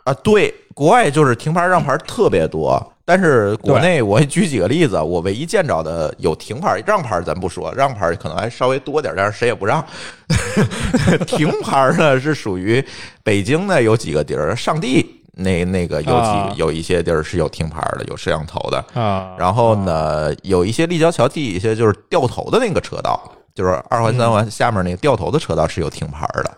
啊，对，国外就是停牌让牌特别多，但是国内我举几个例子，我唯一见着的有停牌让牌，咱不说，让牌可能还稍微多点，但是谁也不让。停牌呢是属于北京呢有几个地儿，上地那那个有几、啊有一些地儿是有停牌的，有摄像头的。啊，然后呢，有一些立交桥底下就是掉头的那个车道，就是二环三环下面那个掉头的车道是有停牌的。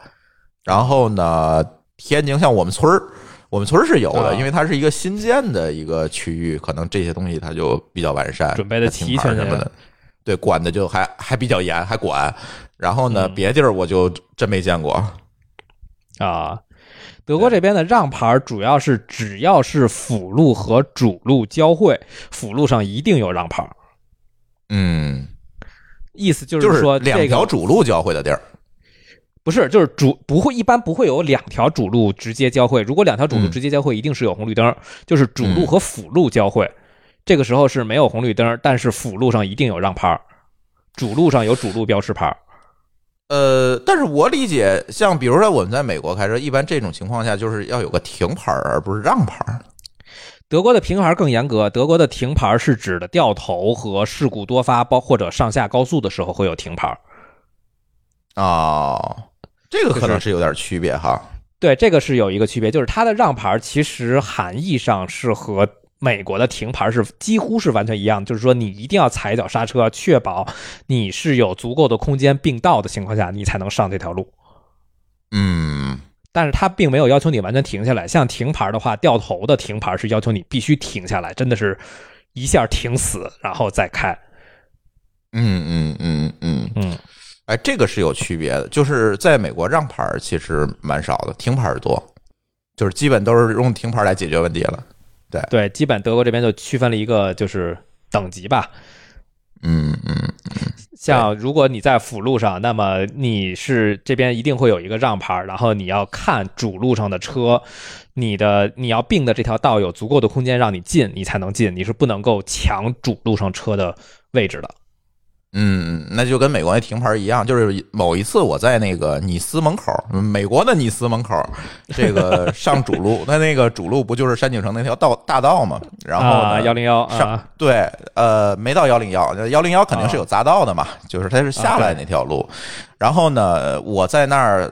然后呢，天津像我们村儿，我们村儿是有的，啊。因为它是一个新建的一个区域，可能这些东西它就比较完善，准备得停齐全什么的，对，管的就还还比较严，还管。然后呢，嗯。别地儿我就真没见过。啊，德国这边的让牌主要是只要是辅路和主路交汇，辅路上一定有让牌，嗯，意思就就是说两这个条主路交汇的地儿。不是就是主不会一般不会有两条主路直接交汇，如果两条主路嗯。直接交汇，一定是有红绿灯，就是主路和辅路交汇，这个时候是没有红绿灯，但是辅路上一定有让牌，主路上有主路标识牌。呃，但是我理解，像比如说我们在美国开车，一般这种情况下就是要有个停牌儿，而不是让牌儿。德国的停牌更严格，德国的停牌是指的掉头和事故多发，包或者上下高速的时候会有停牌。哦，这个可能是有点区别哈。对，这个是有一个区别，就是它的让牌其实含义上是和美国的停牌是几乎是完全一样，就是说你一定要踩一脚刹车，确保你是有足够的空间并道的情况下，你才能上这条路。嗯，但是它并没有要求你完全停下来，像停牌的话，掉头的停牌是要求你必须停下来，真的是一下停死，然后再开。嗯嗯嗯嗯，嗯，哎，这个是有区别的，就是在美国让牌儿其实蛮少的，停牌儿多，就是基本都是用停牌儿来解决问题了。对对，基本德国这边就区分了一个就是等级吧，嗯嗯像如果你在辅路上，那么你是这边一定会有一个让牌，然后你要看主路上的车，你的你要并的这条道有足够的空间让你进，你才能进，你是不能够抢主路上车的位置的。嗯，那就跟美国那停牌儿一样，就是某一次我在那个尼斯门口，美国的尼斯门口，这个 上主路，那那个主路不就是山景城那条道大道嘛？然后呢，幺零幺上啊，对，呃，没到幺零幺，幺零幺肯定是有匝道的嘛，就是它是下来那条路。然后呢，我在那儿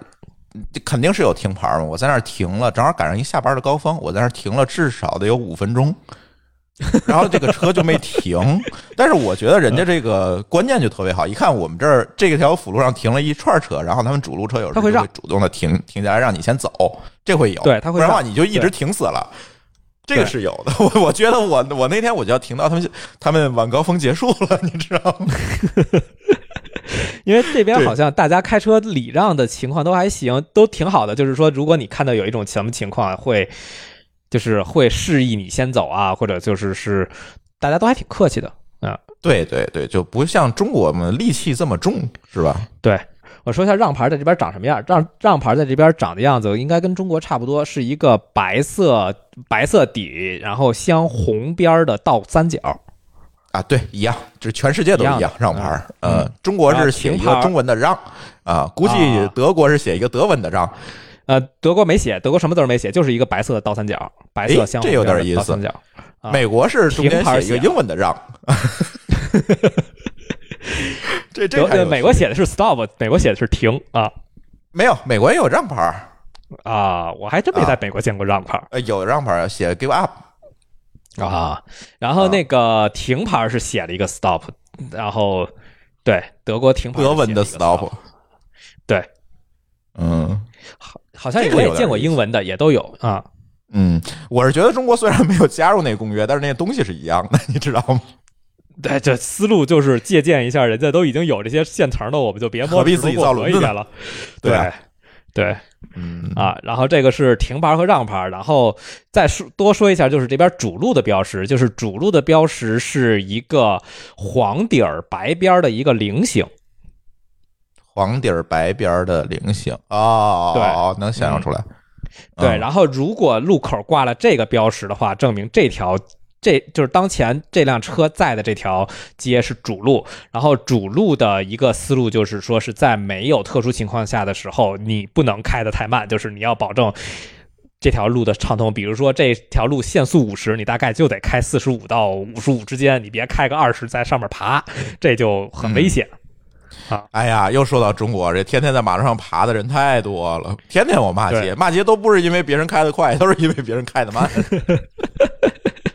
肯定是有停牌嘛。我在那儿停了，正好赶上一下班的高峰，我在那儿停了至少得有五分钟。然后这个车就没停，但是我觉得人家这个观念就特别好。一看我们这儿这条辅路上停了一串车，然后他们主路车有时候会主动的停停下来让你先走，这会有。对，他会不然的话你就一直停死了。这个是有的。我 我觉得我我那天我就要停到他们 他们晚高峰结束了，你知道吗？因为这边好像大家开车礼让的情况都还行，都挺好的。就是说，如果你看到有一种什么情况会。就是会示意你先走啊，或者就是是，大家都还挺客气的啊。对对对，就不像中国嘛，戾气这么重，是吧？对，我说一下让牌在这边长什么样。让让牌在这边长的样子，应该跟中国差不多，是一个白色白色底，然后镶红边的倒三角。啊，对，一样，就是全世界都一样。让牌，呃，中国是写一个中文的让啊，估计德国是写一个德文的让。呃，德国没写，德国什么字儿没写，就是一个白色的倒三角，白色相这有点意思。三角，美国是中间写一个英文的让。这这美国写的是 stop，美国写的是停啊。没有，美国也有让牌啊，我还真没在美国见过让牌。呃，有让牌写 give up 啊，然后那个停牌是写了一个 stop，然后对德国停牌德文的 stop，对，嗯，好。好像我也见过英文的，也都有啊。嗯，我是觉得中国虽然没有加入那个公约，但是那些东西是一样的，你知道吗？对，这思路就是借鉴一下，人家都已经有这些现成的，我们就别摸自己造轮子了。对，对，嗯啊，然后这个是停牌和让牌，然后再说多说一下，就是这边主路的标识，就是主路的标识是一个黄底儿白边的一个菱形。黄底儿白边儿的菱形哦，对，能想象出来。对，然后如果路口挂了这个标识的话，证明这条这就是当前这辆车在的这条街是主路。然后主路的一个思路就是说是在没有特殊情况下的时候，你不能开得太慢，就是你要保证这条路的畅通。比如说这条路限速五十，你大概就得开四十五到五十五之间，你别开个二十在上面爬，这就很危险。啊！哎呀，又说到中国，这天天在马路上爬的人太多了，天天我骂街，骂街都不是因为别人开的快，都是因为别人开的慢。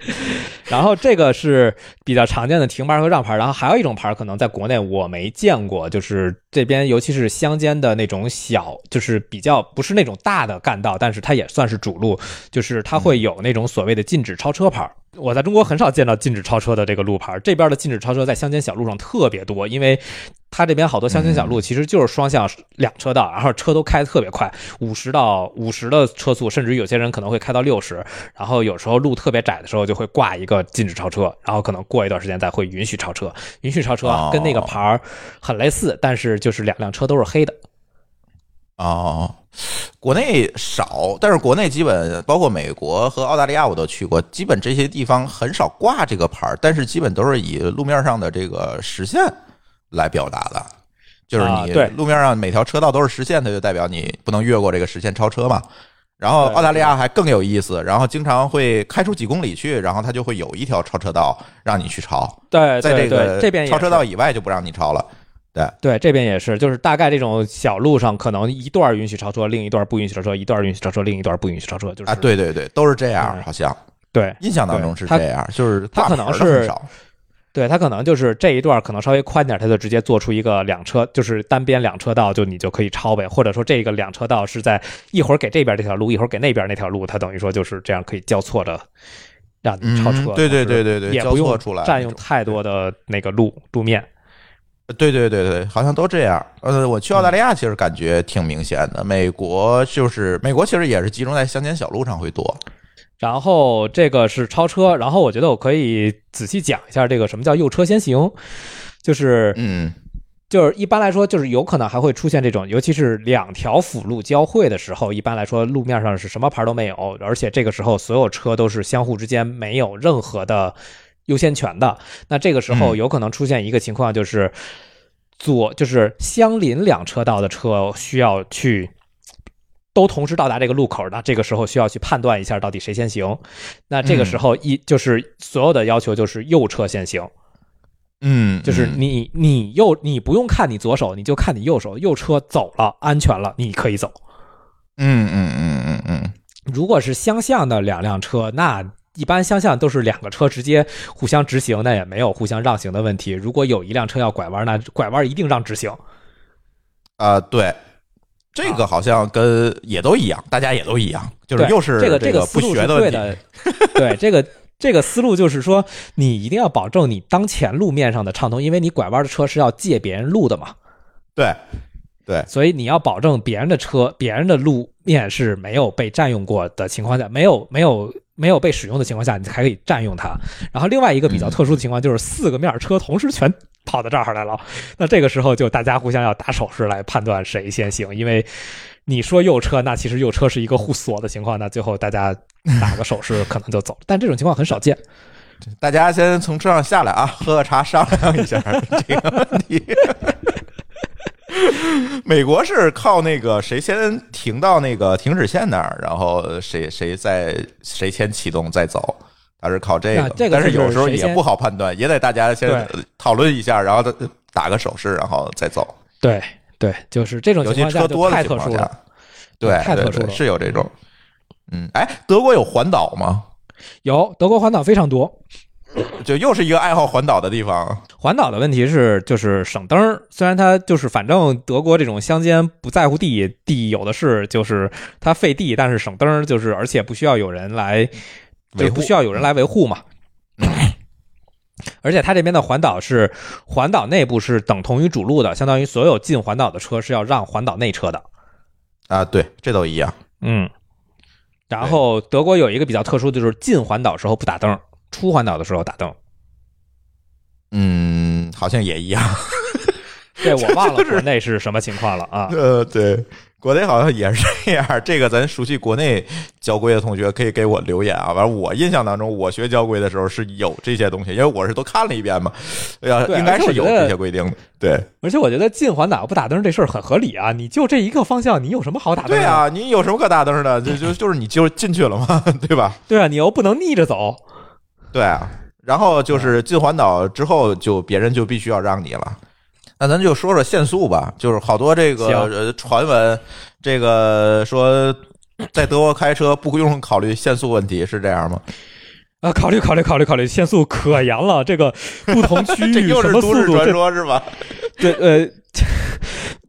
然后这个是比较常见的停牌和让牌，然后还有一种牌可能在国内我没见过，就是这边尤其是乡间的那种小，就是比较不是那种大的干道，但是它也算是主路，就是它会有那种所谓的禁止超车牌。我在中国很少见到禁止超车的这个路牌，这边的禁止超车在乡间小路上特别多，因为它这边好多乡间小路其实就是双向两车道，然后车都开的特别快，五十到五十的车速，甚至有些人可能会开到六十，然后有时候路特别窄的时候就会挂一个禁止超车，然后可能过一段时间再会允许超车，允许超车跟那个牌儿很类似，但是就是两辆车都是黑的。哦。国内少，但是国内基本包括美国和澳大利亚我都去过，基本这些地方很少挂这个牌儿，但是基本都是以路面上的这个实线来表达的，就是你路面上每条车道都是实线，它就代表你不能越过这个实线超车嘛。然后澳大利亚还更有意思，然后经常会开出几公里去，然后它就会有一条超车道让你去超，对，在这个这边超车道以外就不让你超了。对。对，这边也是，就是大概这种小路上，可能一段允许超车，另一段不允许超车，一段允许超车，另一段不允许超车，就是啊，对对对，都是这样，好像。对，印象当中是这样，就是它可能是，对他可能就是这一段可能稍微宽点，他就直接做出一个两车，就是单边两车道，就你就可以超呗，或者说这个两车道是在一会儿给这边这条路，一会儿给那边那条路，它等于说就是这样可以交错着让你超车，对对对对对，也不用占用太多的那个路路面。对对对对，好像都这样。呃，我去澳大利亚其实感觉挺明显的。美国就是美国，其实也是集中在乡间小路上会多。然后这个是超车，然后我觉得我可以仔细讲一下这个什么叫右车先行，就是嗯，就是一般来说，就是有可能还会出现这种，尤其是两条辅路交汇的时候，一般来说路面上是什么牌都没有，而且这个时候所有车都是相互之间没有任何的。优先权的，那这个时候有可能出现一个情况，就是左就是相邻两车道的车需要去都同时到达这个路口，那这个时候需要去判断一下到底谁先行。那这个时候一就是所有的要求就是右车先行，嗯，就是你你右你不用看你左手，你就看你右手，右车走了安全了，你可以走。嗯嗯嗯嗯嗯，如果是相向的两辆车，那一般相向都是两个车直接互相直行，那也没有互相让行的问题。如果有一辆车要拐弯，那拐弯一定让直行。啊，对，这个好像跟也都一样，大家也都一样，就是又是这个这个不学的问题。对的。对，这个这个思路就是说，你一定要保证你当前路面上的畅通，因为你拐弯的车是要借别人路的嘛。对对，所以你要保证别人的车、别人的路面是没有被占用过的情况下，没有没有没有被使用的情况下，你还可以占用它。然后另外一个比较特殊的情况就是四个面车同时全跑到这儿来了，那这个时候就大家互相要打手势来判断谁先行，因为你说右车，那其实右车是一个互锁的情况，那最后大家打个手势可能就走了，但这种情况很少见。大家先从车上下来啊，喝个茶商量一下这个问题。美国是靠那个谁先停到那个停止线那儿，然后谁谁再谁先启动再走，他是靠这个。那这个但是有时候也不好判断，也得大家先讨论一下，然后打个手势，然后再走。对对，就是这种情况车多的太特殊了对太特殊了是有这种。嗯，哎，德国有环岛吗？有德国环岛非常多，就又是一个爱好环岛的地方。环岛的问题是，就是省灯儿。虽然它就是，反正德国这种乡间不在乎地，地有的是，就是它费地，但是省灯儿，就是而且不需要有人来，就是维护不需要有人来维护嘛。而且它这边的环岛是环岛内部是等同于主路的，相当于所有进环岛的车是要让环岛内车的。啊，对，这都一样。嗯。然后德国有一个比较特殊的就是进环岛时候不打灯，出环岛的时候打灯。嗯，好像也一样。对我 忘了国内是什么情况了啊。呃，对，国内好像也是这样。这个咱熟悉国内交规的同学可以给我留言啊。反正我印象当中，我学交规的时候是有这些东西，因为我是都看了一遍嘛。哎呀，应该是有这些规定的。对，而且我觉得进环岛不打灯这事儿很合理啊！你就这一个方向，你有什么好打灯？对，啊，你有什么可打灯的？就就就是你就进去了嘛，对吧？对啊，你又不能逆着走。对啊。然后就是进环岛之后，就别人就必须要让你了。那咱就说说限速吧，就是好多这个传闻，这个说在德国开车不用考虑限速问题，是这样吗？啊，考虑考虑考虑考虑，限速可严了。这个不同区 这域是都市什么速度，这传说是吧？对呃，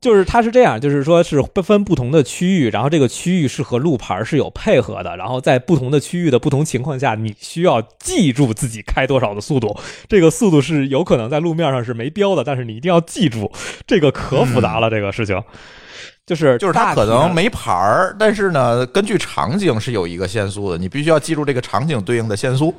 就是它是这样，就是说是分不同的区域，然后这个区域是和路牌是有配合的，然后在不同的区域的不同情况下，你需要记住自己开多少的速度。这个速度是有可能在路面上是没标的，但是你一定要记住，这个可复杂了，这个事情。就是就是它可能没牌儿，但是呢，根据场景是有一个限速的，你必须要记住这个场景对应的限速。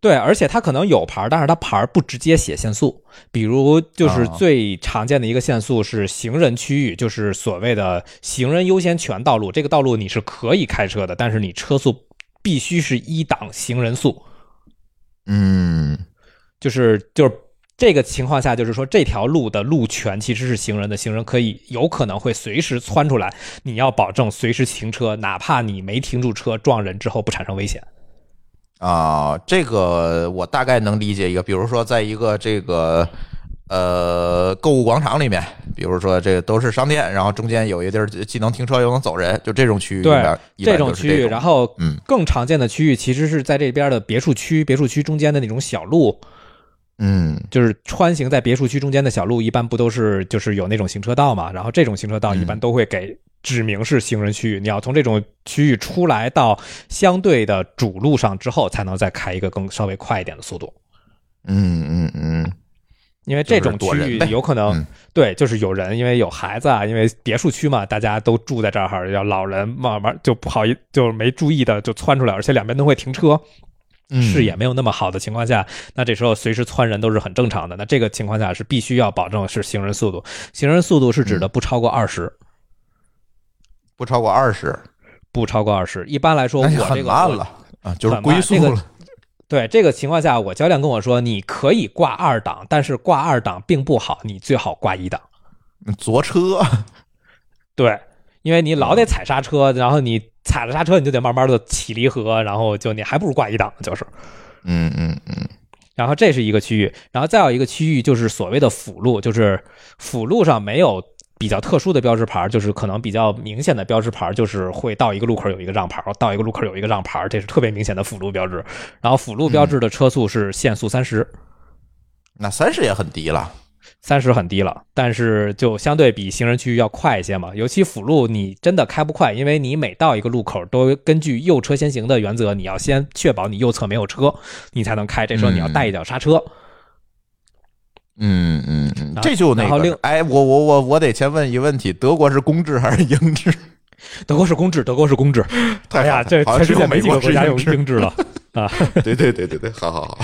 对，而且它可能有牌儿，但是它牌儿不直接写限速。比如，就是啊最常见的一个限速是行人区域，就是所谓的行人优先权道路。这个道路你是可以开车的，但是你车速必须是一档行人速。嗯，就是就是这个情况下，就是说这条路的路权其实是行人的，行人可以有可能会随时窜出来，你要保证随时停车，哪怕你没停住车撞人之后不产生危险。啊，这个我大概能理解一个，比如说在一个这个呃购物广场里面，比如说这个都是商店，然后中间有一地儿既能停车又能走人，就这种区域一对般一般这种区域，然后嗯更常见的区域其实是在这边的别墅区，别墅区中间的那种小路，嗯就是穿行在别墅区中间的小路，一般不都是就是有那种行车道嘛？然后这种行车道一般都会给指明是行人区域，你要从这种区域出来到相对的主路上之后，才能再开一个更稍微快一点的速度。嗯嗯嗯，因为这种区域有可能、嗯。对，就是有人，因为有孩子啊，因为别墅区嘛，大家都住在这儿，要老人慢慢就不好意，就没注意的就窜出来，而且两边都会停车，嗯。视野没有那么好的情况下，那这时候随时窜人都是很正常的。那这个情况下是必须要保证是行人速度，行人速度是指的不超过二十、不超过二十，不超过二十。一般来说，我这个我慢了啊，就是很慢这个龟速了。对这个情况下，我教练跟我说，你可以挂二档，但是挂二档并不好，你最好挂一档。坐车，对，因为你老得踩刹车，然后你踩了刹车，你就得慢慢的起离合，然后就你还不如挂一档，就是。嗯嗯嗯然后这是一个区域，然后再有一个区域就是所谓的辅路，就是辅路上没有比较特殊的标志牌，就是可能比较明显的标志牌，就是会到一个路口有一个让牌，到一个路口有一个让牌，这是特别明显的辅路标志。然后辅路标志的车速是限速三十、那三十也很低了。三十很低了，但是就相对比行人区要快一些嘛。尤其辅路，你真的开不快，因为你每到一个路口都根据右车先行的原则，你要先确保你右侧没有车，你才能开。这时候你要带一脚刹车。嗯嗯嗯，嗯这就那个，哎，我我我我得先问一个问题：德国是公制还是英制？德国是公制，德国是公制。哎呀，这好像只有全世界没美国是几个国家用英制。了啊对对对对对，好好好，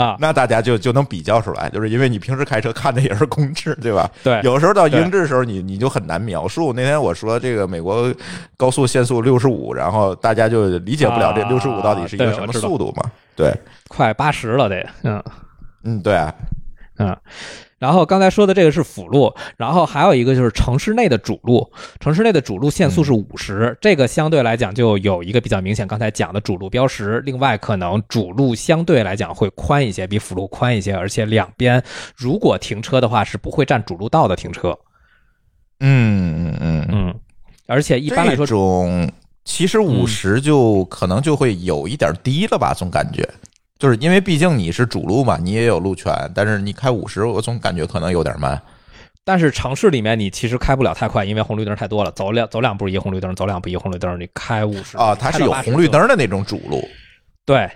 啊！那大家就就能比较出来，就是因为你平时开车看的也是公制，对吧？对，有时候到英制的时候，你你就很难描述。那天我说这个美国高速限速六十五，然后大家就理解不了这啊六十五到底是一个什么速度嘛？对，快八十了得，嗯。嗯，对啊，嗯，然后刚才说的这个是辅路，然后还有一个就是城市内的主路，城市内的主路限速是五十、这个相对来讲就有一个比较明显，刚才讲的主路标识。另外，可能主路相对来讲会宽一些，比辅路宽一些，而且两边如果停车的话是不会占主路道的停车。嗯嗯嗯，嗯，而且一般来说这，种其实五十就可能就会有一点低了吧，总感觉。就是因为毕竟你是主路嘛，你也有路权，但是你开五十，我总感觉可能有点慢。但是城市里面你其实开不了太快，因为红绿灯太多了，走两走两步一红绿灯，走两步一红绿灯，你开五十啊，它是有红绿，灯的那种主路，对，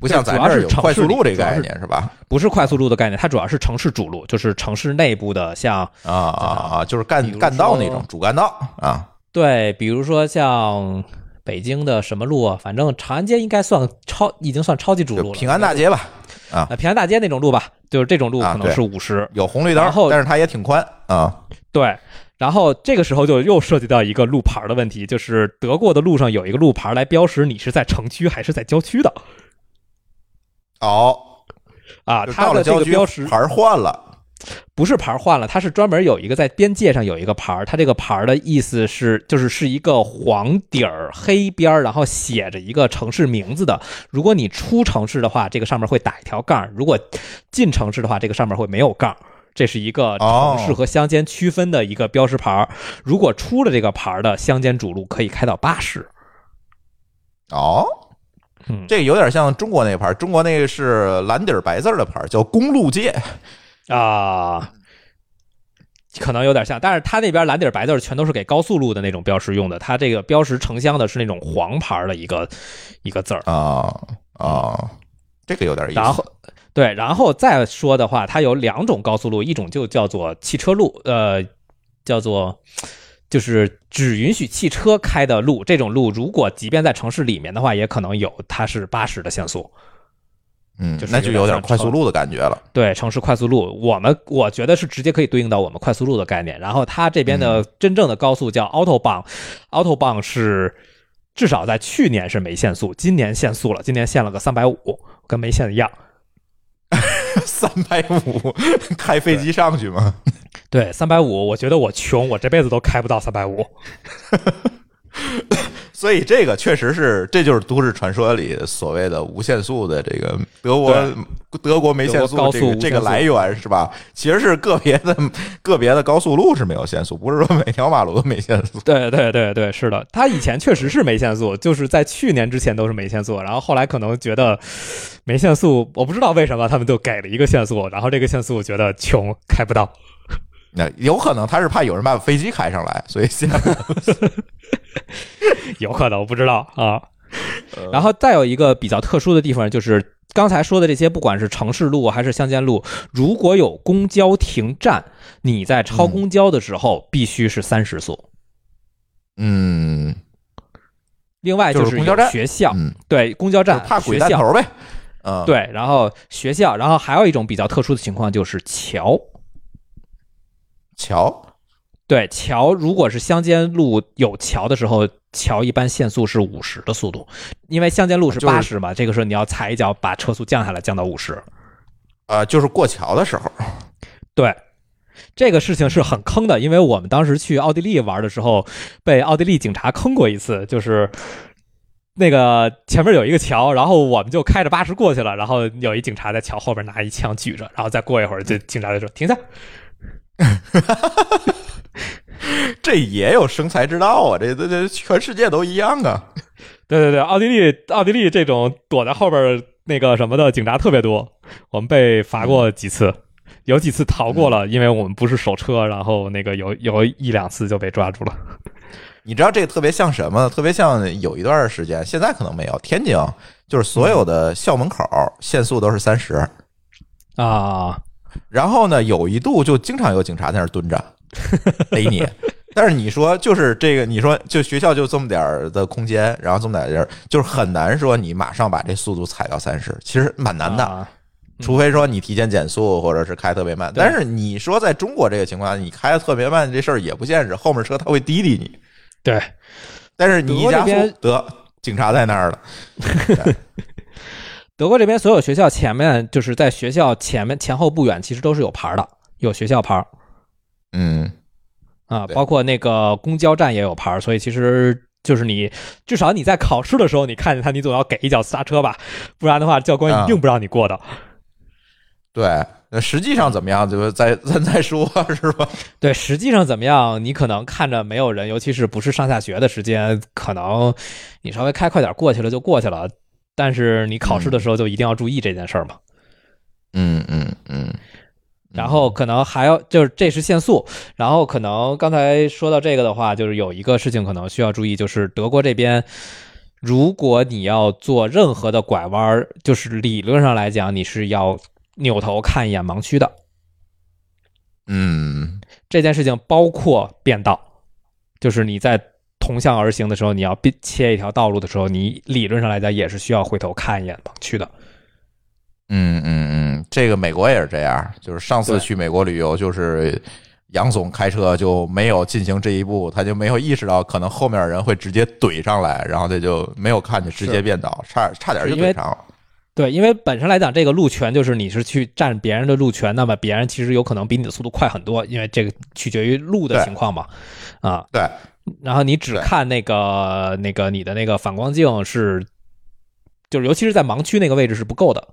不像咱这儿有快速路这个概念是吧？不是快速路的概念，它主要是城市主路，就是城市内部的，像啊啊啊，就是干干道那种主干道啊。对，比如说像北京的什么路啊，反正长安街应该算超，已经算超级主路了。平安大街吧，啊，平安大街那种路吧，就是这种路可能是五十、有红绿灯然后，但是它也挺宽啊。对。然后这个时候就又涉及到一个路牌的问题，就是德国的路上有一个路牌来标识你是在城区还是在郊区的哦，啊，就它的这到了郊区个标识牌换了不是牌儿换了，它是专门有一个在边界上有一个牌儿，它这个牌儿的意思是就是是一个黄底儿黑边儿，然后写着一个城市名字的。如果你出城市的话，这个上面会打一条杠儿；如果进城市的话，这个上面会没有杠儿。这是一个城市和乡间区分的一个标识牌儿。如果出了这个牌儿的乡间主路可以开到八十。哦。嗯这个有点像中国那牌儿，中国那个是蓝底儿白字儿的牌儿，叫公路界。啊。可能有点像，但是它那边蓝底儿白字儿全都是给高速路的那种标识用的，它这个标识城乡的是那种黄牌儿的一个一个字儿。啊啊，这个有点意思。然后对，然后再说的话，它有两种高速路，一种就叫做汽车路，呃，叫做就是只允许汽车开的路。这种路如果即便在城市里面的话，也可能有它是八十的限速。嗯就，是那就有有点快速路的感觉了。对，城市快速路，我们我觉得是直接可以对应到我们快速路的概念。然后它这边的真正的高速叫 autobahn，autobahn 是至少在去年是没限速，今年限速了，今年限了个三百五，跟没限一样。三百五，开飞机上去吗？对，三百五，我觉得我穷，我这辈子都开不到三百五。所以这个确实是，这就是都市传说里所谓的无限速的这个德国德国没限速这个这个来源是吧？其实是个别的个别的高速路是没有限速，不是说每条马路都没限速。对对对对，是的，它以前确实是没限速，就是在去年之前都是没限速，然后后来可能觉得没限速，我不知道为什么他们就给了一个限速，然后这个限速觉得穷开不到。那 有可能他是怕有人把飞机开上来，所以限。有可能我不知道啊。呃然后再有一个比较特殊的地方，就是刚才说的这些，不管是城市路还是乡间路，如果有公交停站，你在超公交的时候必须是三十速。嗯另外就是是公交站学校，嗯，对公交站、怕鬼学校，弹头呗。嗯，，对，然后学校，然后还有一种比较特殊的情况就是桥。桥对桥，如果是乡间路有桥的时候，桥一般限速是五十的速度，因为乡间路是就是八十嘛，这个时候你要踩一脚把车速降下来，降到五十。呃，就是过桥的时候，对，这个事情是很坑的，因为我们当时去奥地利玩的时候，被奥地利警察坑过一次，就是那个前面有一个桥，然后我们就开着八十过去了，然后有一警察在桥后边拿一枪举着，然后再过一会儿，就警察就说停下。这也有生财之道啊！这这这全世界都一样啊！对对对，奥地利奥地利这种躲在后边那个什么的警察特别多，我们被罚过几次，有几次逃过了，因为我们不是守车，然后那个有有一两次就被抓住了。你知道这个特别像什么？特别像有一段时间，现在可能没有。天津就是所有的校门口限速都是三十啊，然后呢，有一度就经常有警察在那儿蹲着逮你。但是你说就是这个，你说就学校就这么点儿的空间，然后这么点儿地儿，就是很难说你马上把这速度踩到三十，其实蛮难的。除非说你提前减速，或者是开特别慢。但是你说在中国这个情况下，你开的特别慢这事儿也不现实，后面车他会滴滴你。对，但是你一加速，得警察在那儿了。德国这边所有学校前面就是在学校前面前后不远，其实都是有牌的，有学校牌。嗯。啊，包括那个公交站也有牌，所以其实就是你至少你在考试的时候，你看见他，你总要给一脚刹车吧，不然的话，教官一定不让你过的。对，那实际上怎么样，就再咱再说，是吧？对，实际上怎么样，你可能看着没有人，尤其是不是上下学的时间，可能你稍微开快点过去了就过去了，但是你考试的时候就一定要注意这件事儿嘛。嗯嗯嗯。然后可能还要就是这是限速，然后可能刚才说到这个的话，就是有一个事情可能需要注意，就是德国这边，如果你要做任何的拐弯，就是理论上来讲，你是要扭头看一眼盲区的。嗯，这件事情包括变道，就是你在同向而行的时候，你要切一条道路的时候，你理论上来讲也是需要回头看一眼盲区的。嗯嗯嗯，这个美国也是这样，就是上次去美国旅游，就是杨总开车就没有进行这一步，他就没有意识到可能后面人会直接怼上来，然后他就没有看见直接变道，差差点就怼上了。对，因为本身来讲，这个路权就是你是去占别人的路权，那么别人其实有可能比你的速度快很多，因为这个取决于路的情况嘛。啊，对。然后你只看那个那个你的那个反光镜是，就是尤其是在盲区那个位置是不够的。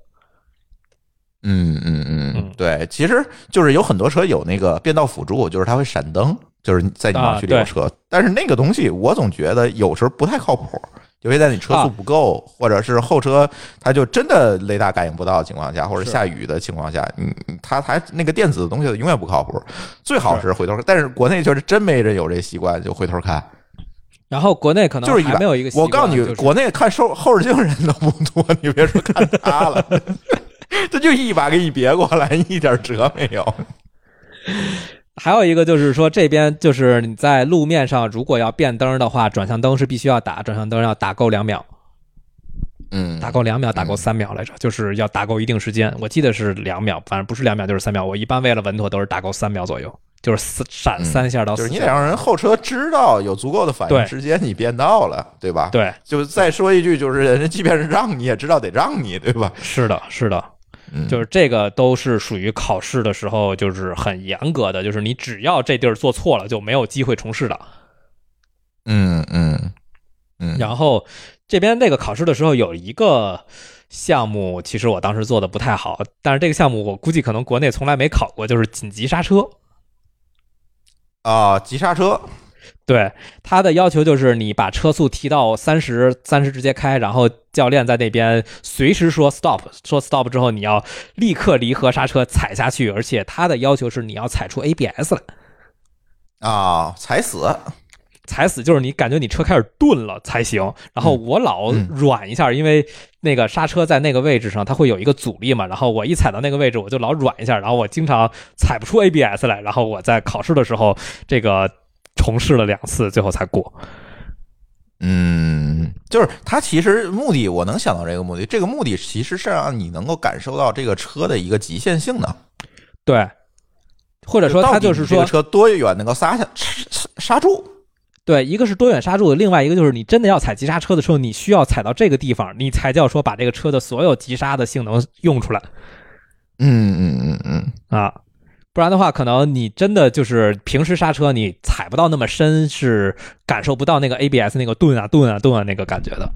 嗯嗯嗯，对，其实就是有很多车有那个变道辅助，就是它会闪灯，就是在你盲区里有车。但是那个东西我总觉得有时候不太靠谱，尤其在你车速不够，或者是后车它就真的雷达感应不到的情况下，或者下雨的情况下，嗯，它还那个电子的东西永远不靠谱。最好是回头，但是国内就是真没人有这习惯，就回头看。然后国内可能就是没有一个，我告诉你，国内看后后视镜人都不多，你别说看他了。他就一把给你别过来，一点辙没有。还有一个就是说，这边就是你在路面上，如果要变灯的话，转向灯是必须要打，转向灯要打够两秒。嗯，打够两秒，打够三秒来着，就是要打够一定时间。我记得是两秒，反正不是两秒就是三秒。我一般为了稳妥都是打够三秒左右，就是闪三下到。就是你得让人后车知道有足够的反应时间，你变道了，对吧？对。就再说一句，就是人家即便是让你也知道得让你，对吧？是的，是的。就是这个都是属于考试的时候，就是很严格的，就是你只要这地儿做错了，就没有机会重试的。嗯嗯嗯。然后这边那个考试的时候有一个项目，其实我当时做的不太好，但是这个项目我估计可能国内从来没考过，就是紧急刹车。啊，急刹车。对他的要求就是你把车速提到三十，三十直接开，然后教练在那边随时说 stop，说 stop 之后你要立刻离合刹车踩下去，而且他的要求是你要踩出 ABS 来啊，踩死，踩死就是你感觉你车开始顿了才行。然后我老软一下，因为那个刹车在那个位置上它会有一个阻力嘛，然后我一踩到那个位置我就老软一下，然后我经常踩不出 ABS 来，然后我在考试的时候这个。重试了两次，最后才过。嗯，就是它其实目的，我能想到这个目的。这个目的其实是让你能够感受到这个车的一个极限性能。对，或者说它就是说车多远能够刹下刹住。对，一个是多远刹住，另外一个就是你真的要踩急刹车的时候，你需要踩到这个地方，你才叫说把这个车的所有急刹的性能用出来。嗯嗯嗯嗯啊。不然的话，可能你真的就是平时刹车你踩不到那么深，是感受不到那个 ABS 那个顿啊顿啊顿啊那个感觉的。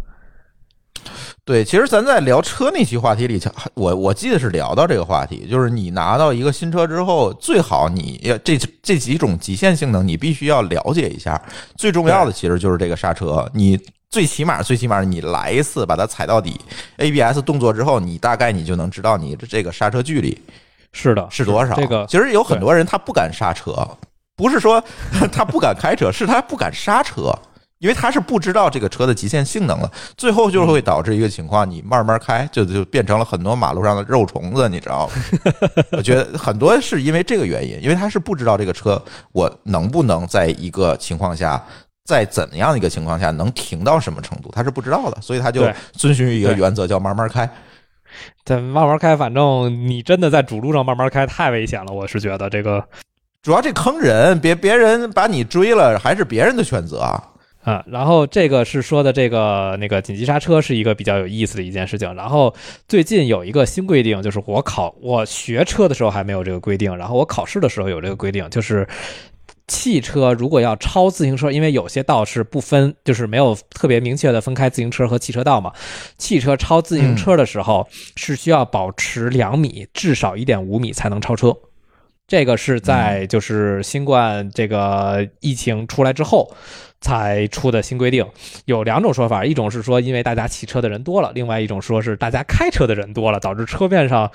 对，其实咱在聊车那期话题里，我我记得是聊到这个话题，就是你拿到一个新车之后，最好你要这这几种极限性能，你必须要了解一下。最重要的其实就是这个刹车，你最起码最起码你来一次把它踩到底，ABS 动作之后，你大概你就能知道你的这个刹车距离是的是多少。这个其实有很多人他不敢刹车，不是说 他不敢开车，是他不敢刹车。因为他是不知道这个车的极限性能了，最后就会导致一个情况，你慢慢开就就变成了很多马路上的肉虫子，你知道吗？我觉得很多是因为这个原因，因为他是不知道这个车我能不能在一个情况下，在怎么样的一个情况下能停到什么程度，他是不知道的，所以他就遵循一个原则叫慢慢开。对，慢慢开，反正你真的在主路上慢慢开太危险了，我是觉得这个主要这坑人，别别人把你追了，还是别人的选择啊。啊，然后这个是说的这个那个紧急刹车是一个比较有意思的一件事情。然后最近有一个新规定，就是我考我学车的时候还没有这个规定，然后我考试的时候有这个规定，就是汽车如果要超自行车，因为有些道是不分，就是没有特别明确的分开自行车和汽车道嘛。汽车超自行车的时候是需要保持两米，至少一点五米才能超车。这个是在就是新冠这个疫情出来之后。才出的新规定有两种说法，一种是说因为大家骑车的人多了，另外一种说是大家开车的人多了，导致车面上、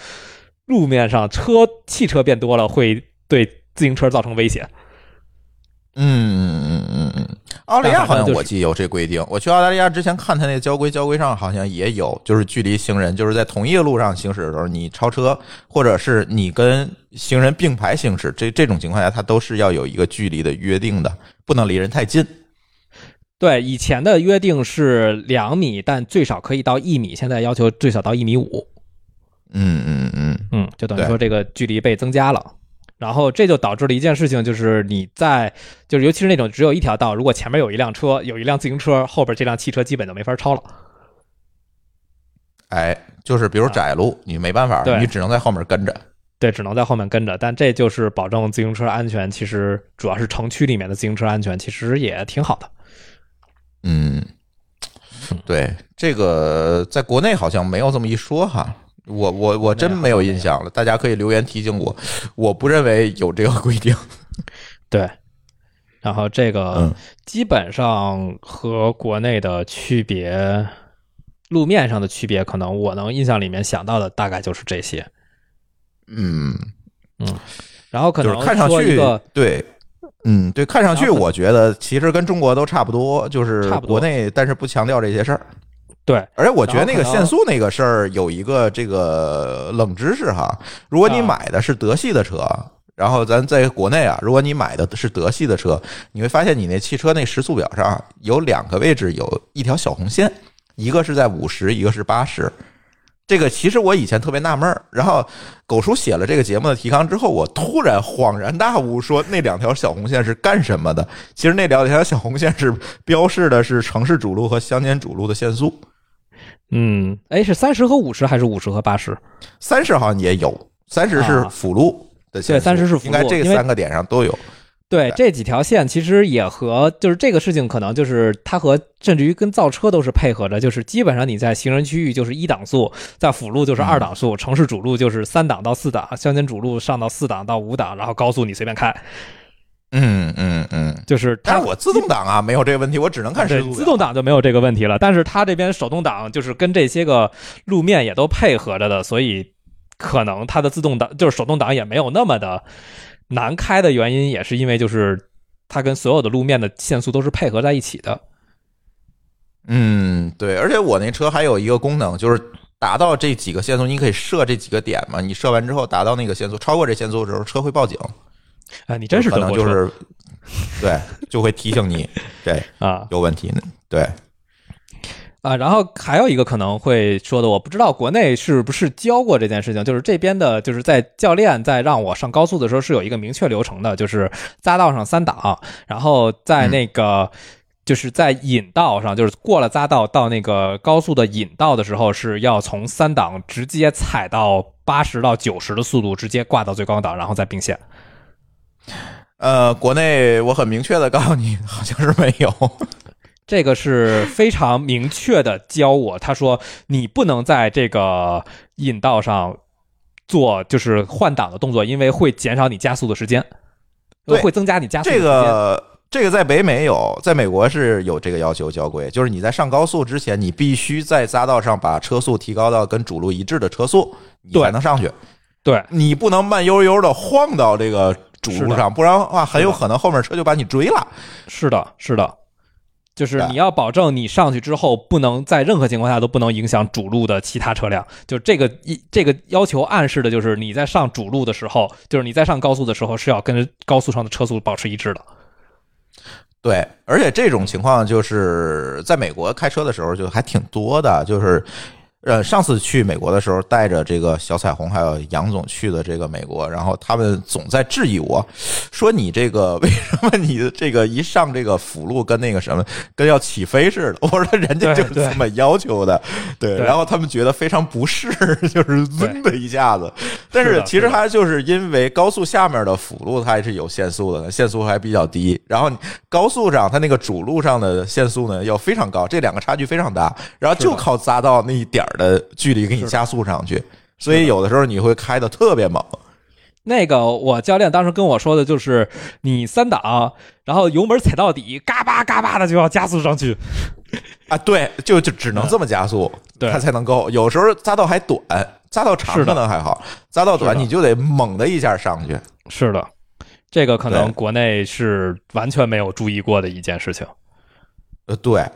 路面上车汽车变多了，会对自行车造成危险。嗯嗯嗯嗯嗯，澳大利亚好像我记有这规定。我去澳大利亚之前看他那个交规，交规上好像也有，就是距离行人就是在同一个路上行驶的时候，你超车或者是你跟行人并排行驶，这这种情况下，它都是要有一个距离的约定的，不能离人太近。对，以前的约定是两米，但最少可以到一米。现在要求最少到一米五。嗯嗯嗯嗯，就等于说这个距离被增加了。然后这就导致了一件事情，就是你在就是尤其是那种只有一条道，如果前面有一辆车，有一辆自行车，后边这辆汽车基本就没法超了。哎，就是比如窄路，你没办法，你只能在后面跟着。对，只能在后面跟着。但这就是保证自行车安全，其实主要是城区里面的自行车安全，其实也挺好的。嗯，对，这个在国内好像没有这么一说哈，我我我真没有印象了，大家可以留言提醒我，我不认为有这个规定。对，然后这个基本上和国内的区别，路面上的区别，可能我能印象里面想到的大概就是这些。嗯嗯，然后可能看上去对。嗯，对，看上去我觉得其实跟中国都差不多，就是国内，但是不强调这些事儿。对，而且我觉得那个限速那个事儿有一个这个冷知识哈，如果你买的是德系的车，然后咱在国内啊，如果你买的是德系的车，你会发现你那汽车那时速表上有两个位置有一条小红线，一个是在五十，一个是八十。这个其实我以前特别纳闷儿，然后狗叔写了这个节目的提纲之后，我突然恍然大悟，说那两条小红线是干什么的？其实那两条小红线是标示的是城市主路和乡间主路的限速。嗯，哎，是三十和五十还是五十和八十？三十好像也有，三十是辅路的对，三十是辅路，应该这三个点上都有。对这几条线，其实也和就是这个事情，可能就是它和甚至于跟造车都是配合着，就是基本上你在行人区域就是一档速，在辅路就是二档速，城市主路就是三档到四档，乡间主路上到四档到五档，然后高速你随便开。嗯嗯嗯，就是但是我自动挡啊没有这个问题，我只能看时速。自动挡就没有这个问题了，但是它这边手动挡就是跟这些个路面也都配合着的，所以可能它的自动挡就是手动挡也没有那么的。难开的原因也是因为，就是它跟所有的路面的限速都是配合在一起的。嗯，对，而且我那车还有一个功能，就是达到这几个限速，你可以设这几个点嘛。你设完之后达到那个限速，超过这限速的时候，车会报警。啊，你真是可能就是，对，就会提醒你，对啊，有问题呢，对。啊，然后还有一个可能会说的，我不知道国内是不是教过这件事情，就是这边的，就是在教练在让我上高速的时候是有一个明确流程的，就是匝道上三档，然后在那个就是在引道上，就是过了匝道到那个高速的引道的时候，是要从三档直接踩到八十到九十的速度，直接挂到最高档，然后再并线。呃，国内我很明确的告诉你，好像是没有。这个是非常明确的教我，他说你不能在这个引道上做就是换挡的动作，因为会减少你加速的时间，对会增加你加速的这时间。个这个在北美有，在美国是有这个要求交规，就是你在上高速之前，你必须在匝道上把车速提高到跟主路一致的车速，你才能上去。对，你不能慢悠悠的晃到这个主路上，不然的话很有可能后面车就把你追了。是的，是的，就是你要保证你上去之后，不能在任何情况下都不能影响主路的其他车辆。就这个一这个要求暗示的就是你在上主路的时候，就是你在上高速的时候是要跟高速上的车速保持一致的。对，而且这种情况就是在美国开车的时候就还挺多的，就是。呃，上次去美国的时候，带着这个小彩虹还有杨总去的这个美国，然后他们总在质疑我，说你这个为什么你的这个一上这个辅路跟那个什么跟要起飞似的？我说人家就是这么要求的，对。对然后他们觉得非常不适，就是噌的一下子。但是其实它就是因为高速下面的辅路它还是有限速的，限速还比较低，然后高速上它那个主路上的限速呢要非常高，这两个差距非常大，然后就靠匝道那一点儿的距离给你加速上去，所以有的时候你会开的特别猛。那个我教练当时跟我说的就是，你三档，然后油门踩到底，嘎巴嘎巴的就要加速上去。啊，对，就就只能这么加速，对它才能够。有时候匝道还短，匝道长可能还好，匝道短你就得猛的一下上去。是的，这个可能国内是完全没有注意过的一件事情。呃，对，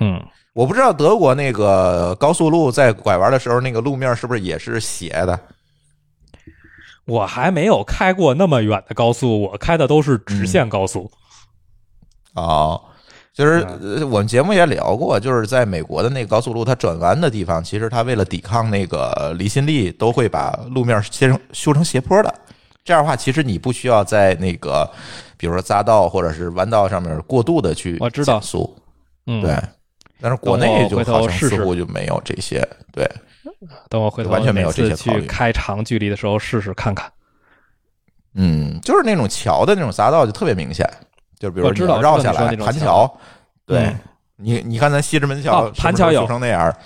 嗯，我不知道德国那个高速路在拐弯的时候，那个路面是不是也是斜的？我还没有开过那么远的高速，我开的都是直线高速。哦，就是呃我们节目也聊过，就是在美国的那个高速路，它转弯的地方，其实它为了抵抗那个离心力，都会把路面切成修成斜坡的。这样的话，其实你不需要在那个，比如说匝道或者是弯道上面过度的去我知道减速，嗯，对。但是国内就好像似乎就没有这些，对，等我回头完全没有这些去开长距离的时候试试看看。嗯，就是那种桥的那种匝道就特别明显，就比如说你我知道绕下来盘桥，对嗯你你看咱西直门桥哦盘桥有成那样，啊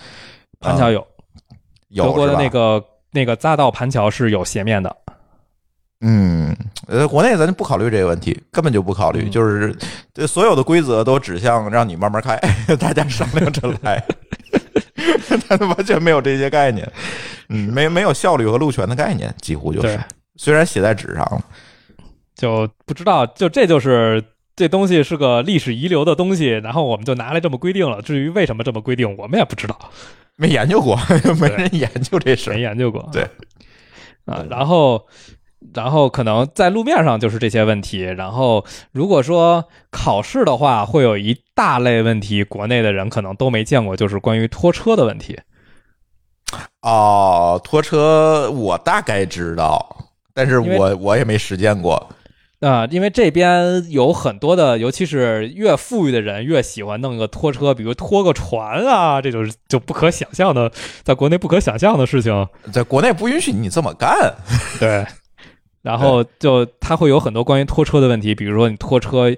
盘桥有，有德国的那个那个匝道盘桥是有斜面的。嗯，呃，国内咱就不考虑这个问题，根本就不考虑，嗯就是这所有的规则都指向让你慢慢开，大家商量着来，他完全没有这些概念，嗯，没没有效率和路权的概念，几乎就是，虽然写在纸上了，就不知道，就这就是这东西是个历史遗留的东西，然后我们就拿来这么规定了。至于为什么这么规定，我们也不知道，没研究过，没人研究这事儿没，研究过。对啊，然后。然后可能在路面上就是这些问题，然后如果说考试的话，会有一大类问题，国内的人可能都没见过，就是关于拖车的问题。哦，拖车我大概知道，但是我我也没实践过。啊、因为这边有很多的，尤其是越富裕的人越喜欢弄个拖车，比如拖个船啊，这种就不可想象的，在国内不可想象的事情。在国内不允许你这么干，对，然后就它会有很多关于拖车的问题，比如说你拖车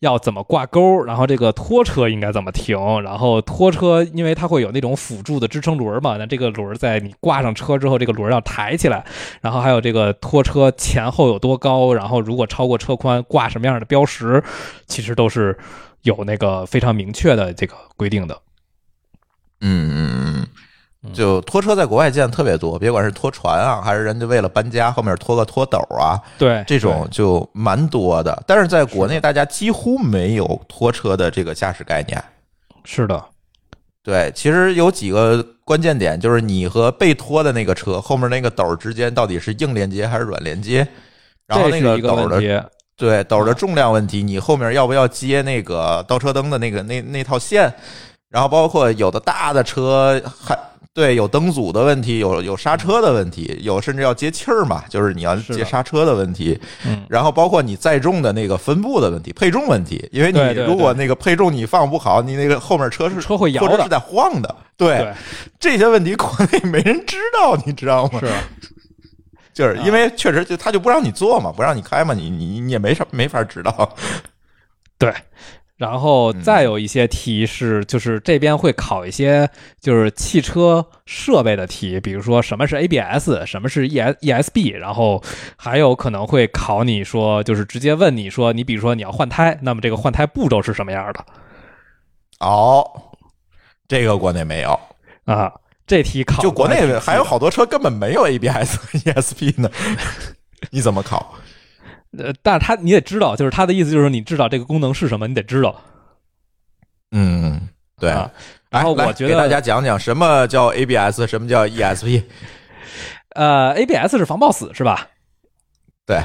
要怎么挂钩，然后这个拖车应该怎么停，然后拖车因为它会有那种辅助的支撑轮嘛，那这个轮在你挂上车之后，这个轮要抬起来，然后还有这个拖车前后有多高，然后如果超过车宽挂什么样的标识，其实都是有那个非常明确的这个规定的。嗯嗯嗯，嗯就拖车在国外见的特别多，别管是拖船啊，还是人家为了搬家后面拖个拖斗啊，对，这种就蛮多的。但是在国内，大家几乎没有拖车的这个驾驶概念。是的，对，其实有几个关键点，就是你和被拖的那个车后面那个斗之间到底是硬连接还是软连接，然后那个斗的。对斗的重量问题，你后面要不要接那个倒车灯的那个那那套线？然后包括有的大的车还对有灯组的问题，有有刹车的问题，有甚至要接气儿嘛，就是你要接刹车的问题。嗯，然后包括你载重的那个分布的问题、配重问题，因为你如果那个配重你放不好，你那个后面车是车会摇的或者是在晃的。对对，这些问题国内没人知道，你知道吗？是。就是因为确实就他就不让你做嘛，不让你开嘛，你你你也没啥没法知道。对，然后再有一些题是，就是这边会考一些就是汽车设备的题，比如说什么是 ABS，什么是 E S ESB，然后还有可能会考你说，就是直接问你说，你比如说你要换胎，那么这个换胎步骤是什么样的哦，这个国内没有，啊？这题考就国内还有好多车根本没有 ABS 和 ESP 呢，你怎么考？呃，但是他你得知道，就是他的意思就是你知道这个功能是什么，你得知道。嗯，对。啊然后我觉得给大家讲讲什么叫 ABS，什么叫 ESP。呃，ABS 是防抱死是吧？对，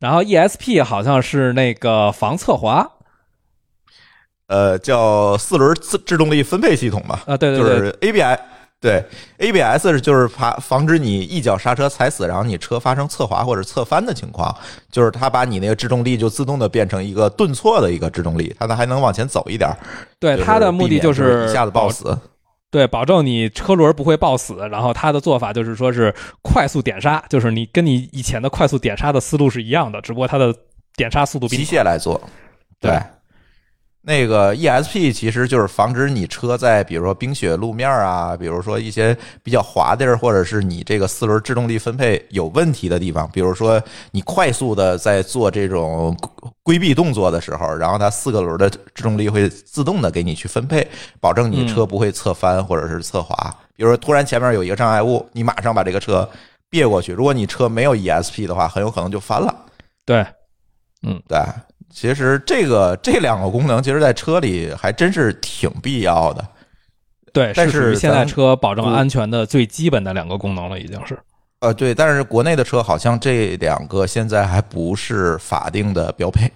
然后 ESP 好像是那个防侧滑呃，叫四轮自制动力分配系统吧。啊，对对对，就是 ABS，对 ABS 是就是防防止你一脚刹车踩死，然后你车发生侧滑或者侧翻的情况，就是它把你那个制动力就自动的变成一个顿挫的一个制动力，它呢还能往前走一点儿。对它的目的就是一下子抱死。对，保证你车轮不会抱死。然后它的做法就是说是快速点刹，就是你跟你以前的快速点刹的思路是一样的，只不过它的点刹速度比机械来做。对对，那个 ESP 其实就是防止你车在比如说冰雪路面啊，比如说一些比较滑地儿，或者是你这个四轮制动力分配有问题的地方，比如说你快速的在做这种规避动作的时候，然后它四个轮的制动力会自动的给你去分配，保证你车不会侧翻或者是侧滑。比如说突然前面有一个障碍物，你马上把这个车别过去。如果你车没有 ESP 的话，很有可能就翻了。对，嗯对，其实这个这两个功能，其实在车里还真是挺必要的。对，但是现在车保证安全的最基本的两个功能了，已经是。呃，对，但是国内的车好像这两个现在还不是法定的标配。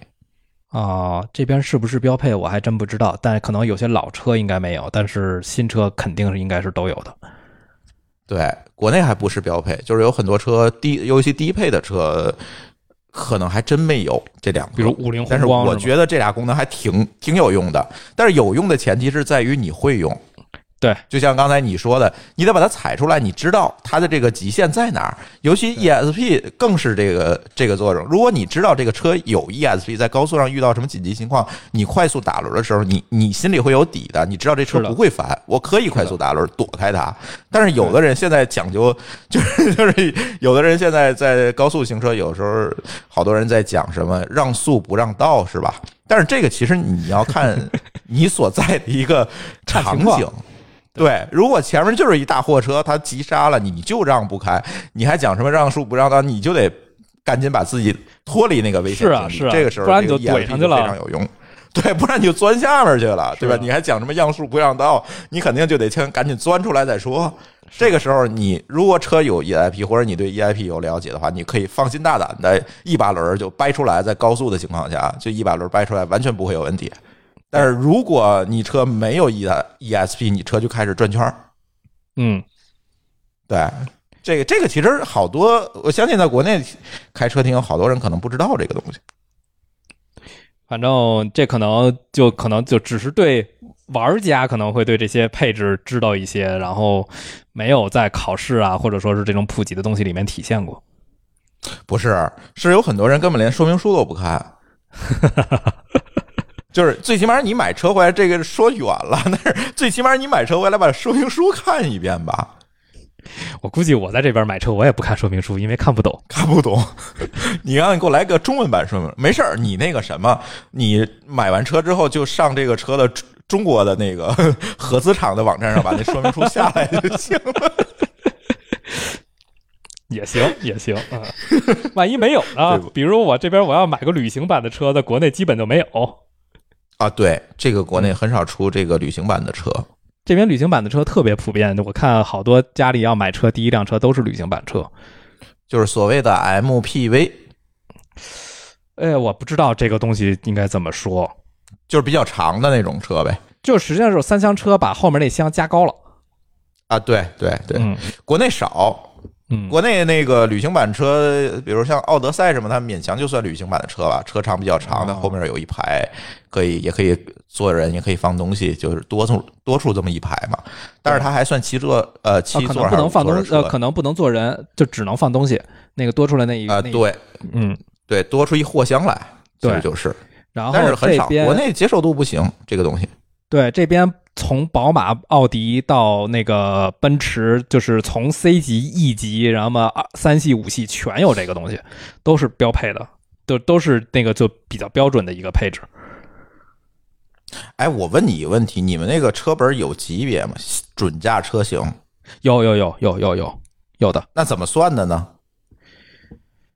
啊、这边是不是标配我还真不知道，但可能有些老车应该没有，但是新车肯定是应该是都有的。对，国内还不是标配，就是有很多车低，尤其低配的车，可能还真没有这两个。比如五菱宏光，是我觉得这俩功能还挺挺有用的，但是有用的前提是在于你会用。对，就像刚才你说的，你得把它踩出来，你知道它的这个极限在哪儿。尤其 ESP 更是这个这个作用。如果你知道这个车有 ESP，在高速上遇到什么紧急情况，你快速打轮的时候，你你心里会有底的，你知道这车不会翻，我可以快速打轮躲开它。但是有的人现在讲究，就是就是有的人现在在高速行车，有时候好多人在讲什么让速不让道，是吧？但是这个其实你要看你所在的一个 场景。对，如果前面就是一大货车，他急刹了，你就让不开，你还讲什么让速不让道，你就得赶紧把自己脱离那个危险是啊是啊这个时候不然你就这个 ESP 怼上去了非常有用。对，不然你就钻下面去了，对吧？啊你还讲什么让速不让道，你肯定就得先赶紧钻出来再说。这个时候，你如果车有 EIP 或者你对 EIP 有了解的话，你可以放心大胆的一把轮儿就掰出来，在高速的情况下，就一把轮儿掰出来，完全不会有问题。但是如果你车没有 E ESP，你车就开始转圈儿。嗯，对，这个这个其实好多，我相信在国内开车听有好多人可能不知道这个东西。反正这可能就可能就只是对玩家可能会对这些配置知道一些，然后没有在考试啊或者说是这种普及的东西里面体现过。不是，是有很多人根本连说明书都不看。就是最起码你买车回来，这个说远了，但是最起码你买车回来把说明书看一遍吧，我估计我在这边买车我也不看说明书，因为看不懂。看不懂。你让你给我来个中文版说明，没事儿，你那个什么，你买完车之后就上这个车的中中国的那个 合资厂的网站上把那说明书下来就行了。也行，也行啊。万一没有呢？比如我这边我要买个旅行版的车，在国内基本就没有。啊，对，这个国内很少出这个旅行版的车。这边旅行版的车特别普遍，我看好多家里要买车，第一辆车都是旅行版车。就是所谓的 MPV，哎，我不知道这个东西应该怎么说。就是比较长的那种车呗。就实际上是三厢车把后面那厢加高了。啊，对对对，嗯国内少，嗯，国内那个旅行版车，比如像奥德赛什么，它勉强就算旅行版的车吧，车长比较长的，哦后面有一排可以，也可以坐人，也可以放东西，就是多出多出这么一排嘛。但是它还算七座，呃，啊七可能不能放东呃，可能不能坐人，就只能放东西。那个多出来那一啊，对。嗯，对，多出一货箱来，其实对。就是。然后但是很少，国内接受度不行，这个东西。对这边从宝马、奥迪到那个奔驰，就是从 C 级、E 级，然后嘛三系、五系全有这个东西，都是标配的，都都是那个就比较标准的一个配置。哎，我问你一个问题，你们那个车本有级别吗？准驾车型有有有有有有有的，那怎么算的呢？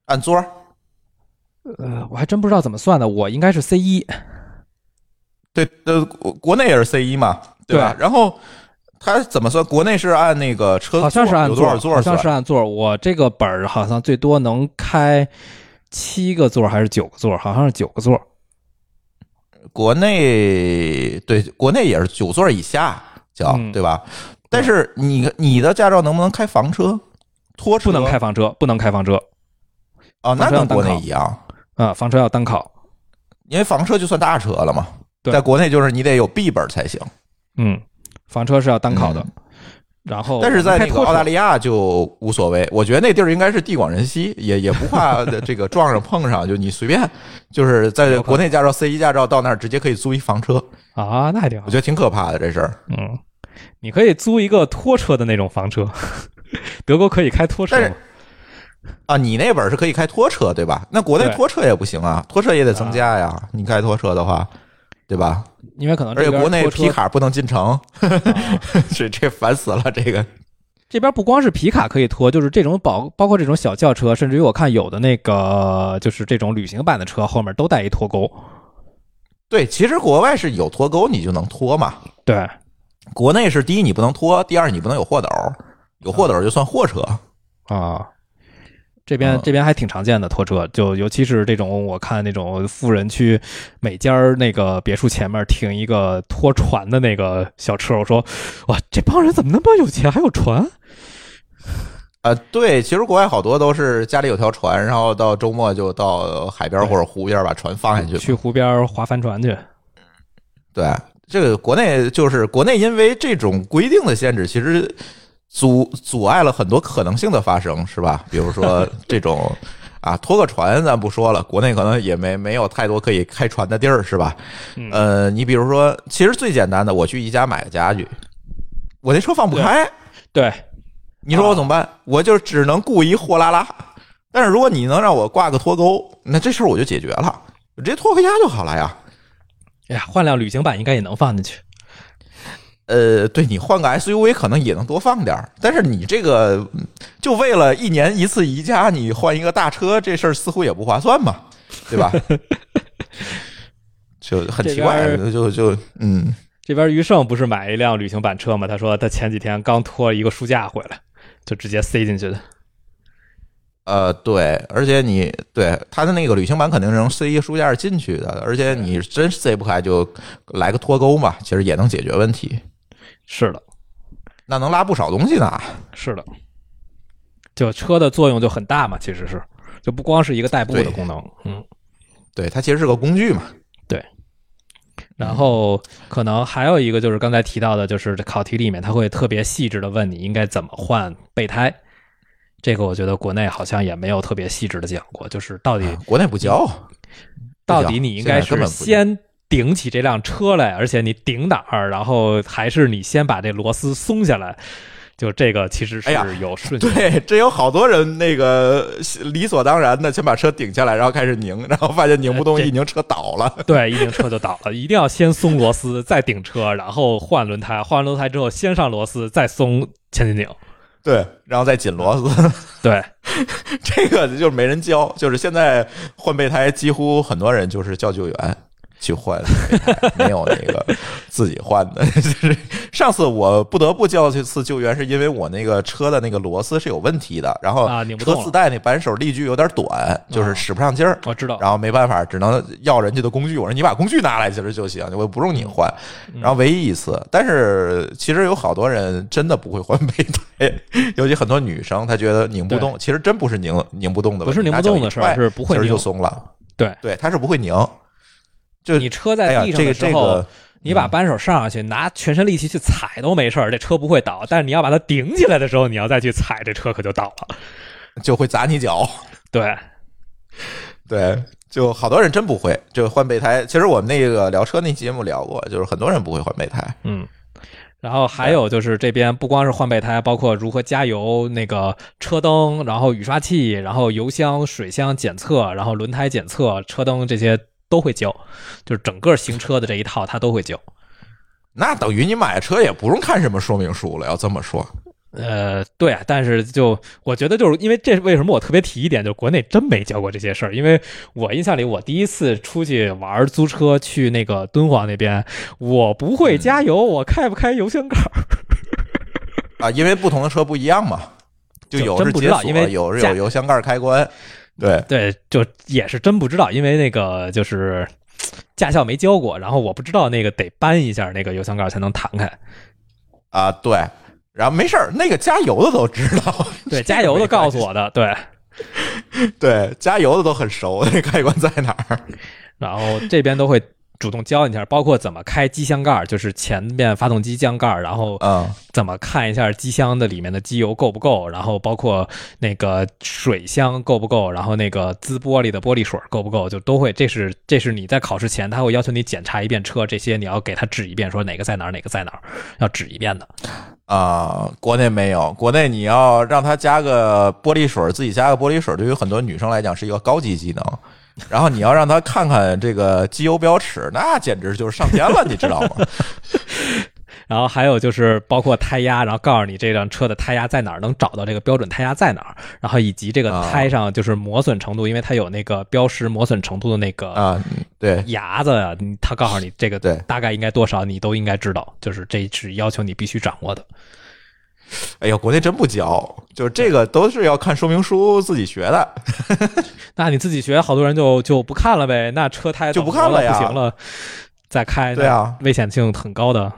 按座？呃，我还真不知道怎么算的，我应该是 C 一，对，呃，国国内也是 C 一嘛，对吧？然后它怎么算？国内是按那个车好像是按座好像是？按座。我这个本儿好像最多能开七个座还是九个座？好像是九个座。国内对，国内也是九座以下叫嗯对吧？但是你你的驾照能不能开房车、拖车？不能开房车，不能开房车哦，那跟国内一样，啊、房车要单考。因为房车就算大车了嘛。对在国内就是你得有 B 本才行，嗯，房车是要单考的。嗯然后，但是在那个 澳大利利亚就无所谓。我觉得那地儿应该是地广人稀，也也不怕这个撞上碰上，就你随便，就是在国内驾照 C 一驾照到那儿直接可以租一房车，啊，那还挺好我。觉得挺可怕的这事儿。嗯，你可以租一个拖车的那种房车，德国可以开拖车但是吗。啊，你那本是可以开拖车对吧？那国内拖车也不行啊，拖车也得增加呀。你开拖车的话，对吧？因为可能而且国内皮卡不能进城，啊 这这烦死了。这个这边不光是皮卡可以拖，就是这种包包括这种小轿车，甚至于我看有的那个就是这种旅行版的车后面都带一拖钩。对，其实国外是有拖钩你就能拖嘛，对，国内是第一你不能拖，第二你不能有货斗，有货斗就算货车。啊，这边嗯这边还挺常见的拖车，就尤其是这种我看那种富人区每家儿那个别墅前面停一个拖船的那个小车，我说哇，这帮人怎么那么有钱，还有船？啊，对，其实国外好多都是家里有条船，然后到周末就到海边或者湖边把船放下去。去湖边儿划帆船去。对，这个国内就是国内，因为这种规定的限制，其实阻阻碍了很多可能性的发生，是吧？比如说 这种啊，拖个船咱不说了，国内可能也没没有太多可以开船的地儿，是吧？嗯呃，你比如说，其实最简单的，我去宜家买个家具，我那车放不开，对，你说我怎么办？我就只能雇一货拉拉。但是如果你能让我挂个拖钩，那这事儿我就解决了，我直接拖回家就好了呀。哎呀，换辆旅行版应该也能放进去。呃，对你换个 SUV 可能也能多放点儿，但是你这个嗯就为了一年一次宜家，你换一个大车，这事儿似乎也不划算嘛，对吧？就很奇怪，就就嗯，这边余胜不是买一辆旅行版车嘛？他说他前几天刚拖一个书架回来，就直接塞进去的。呃，对，而且你对他的那个旅行版肯定是能塞一个书架进去的，而且你真塞不开就来个脱钩嘛，其实也能解决问题，是的，那能拉不少东西呢。是的，就车的作用就很大嘛，其实是就不光是一个代步的功能，嗯。对，它其实是个工具嘛。对然后可能还有一个就是刚才提到的，就是这考题里面他会特别细致的问你应该怎么换备胎。这个我觉得国内好像也没有特别细致的讲过，就是到底国内不教，到底你应该是先顶起这辆车来，而且你顶哪儿，然后还是你先把这螺丝松下来？就这个其实是有顺序的。对，这有好多人那个理所当然的先把车顶下来，然后开始拧，然后发现拧不动，一拧车倒了。对，一拧车就倒了，一定要先松螺丝，再顶车，然后换轮胎，换完轮胎之后先上螺丝，再松前进拧。对，然后再紧螺丝，对，这个就是没人教，就是现在换备胎，几乎很多人就是叫救援去换备胎，没有那个自己换的。就是上次我不得不叫这次救援，是因为我那个车的那个螺丝是有问题的，然后车自带那扳手力矩有点短，就是使不上劲儿。我知道。然后没办法，只能要人家的工具。我说你把工具拿来其实就行，我不用你换。嗯然后唯一一次，但是其实有好多人真的不会换备胎，尤其很多女生，她觉得拧不动，其实真不是拧拧不动的问题，不是拧不动的事儿，是不会拧其实就。松了。对，对，它是不会拧。就你车在地上这个这的时候，个，你把扳手上上去，拿全身力气去踩都没事儿，这车不会倒。但是你要把它顶起来的时候，你要再去踩，这车可就倒了。就会砸你脚。对，对，就好多人真不会，就换备胎。其实我们那个聊车那节目聊过，就是很多人不会换备胎。嗯。然后还有就是这边不光是换备胎，包括如何加油、那个车灯，然后雨刷器，然后油箱、水箱检测，然后轮胎检测、车灯这些都会教，就是整个行车的这一套他都会教。那等于你买车也不用看什么说明书了，要这么说。呃，对啊，但是就我觉得，就是因为这为什么我特别提一点，就国内真没教过这些事儿。因为我印象里，我第一次出去玩租车去那个敦煌那边，我不会加油，我开不开油箱盖儿啊？因为不同的车不一样嘛，就有是解锁，因为有有油箱盖开关。对对，就也是真不知道，因为那个就是驾校没教过，然后我不知道那个得搬一下那个油箱盖才能弹开啊。对。然后没事儿，那个加油的都知道，对，加油的告诉我的，对，对，加油的都很熟，那开关在哪儿，然后这边都会。主动教一下，包括怎么开机箱盖，就是前面发动机箱盖，然后怎么看一下机箱的里面的机油够不够，然后包括那个水箱够不够，然后那个滋玻璃的玻璃水够不够，就都会。这是这是你在考试前他会要求你检查一遍车，这些你要给他指一遍，说哪个在哪儿，哪个在哪儿，要指一遍的。啊，国内没有，国内你要让他加个玻璃水，自己加个玻璃水，对于很多女生来讲是一个高级技能。然后你要让他看看这个机油标尺，那简直就是上天了，你知道吗？然后还有就是包括胎压，然后告诉你这辆车的胎压在哪儿，能找到这个标准胎压在哪儿，然后以及这个胎上就是磨损程度，因为它有那个标识磨损程度的那个啊，对牙子啊，他告诉你这个对大概应该多少，你都应该知道，就是这是要求你必须掌握的。哎呀，国内真不教，就是这个都是要看说明书自己学的。那你自己学，好多人就就不看了呗。那车胎就不看了呀，不行了，再开。对啊，危险性很高的。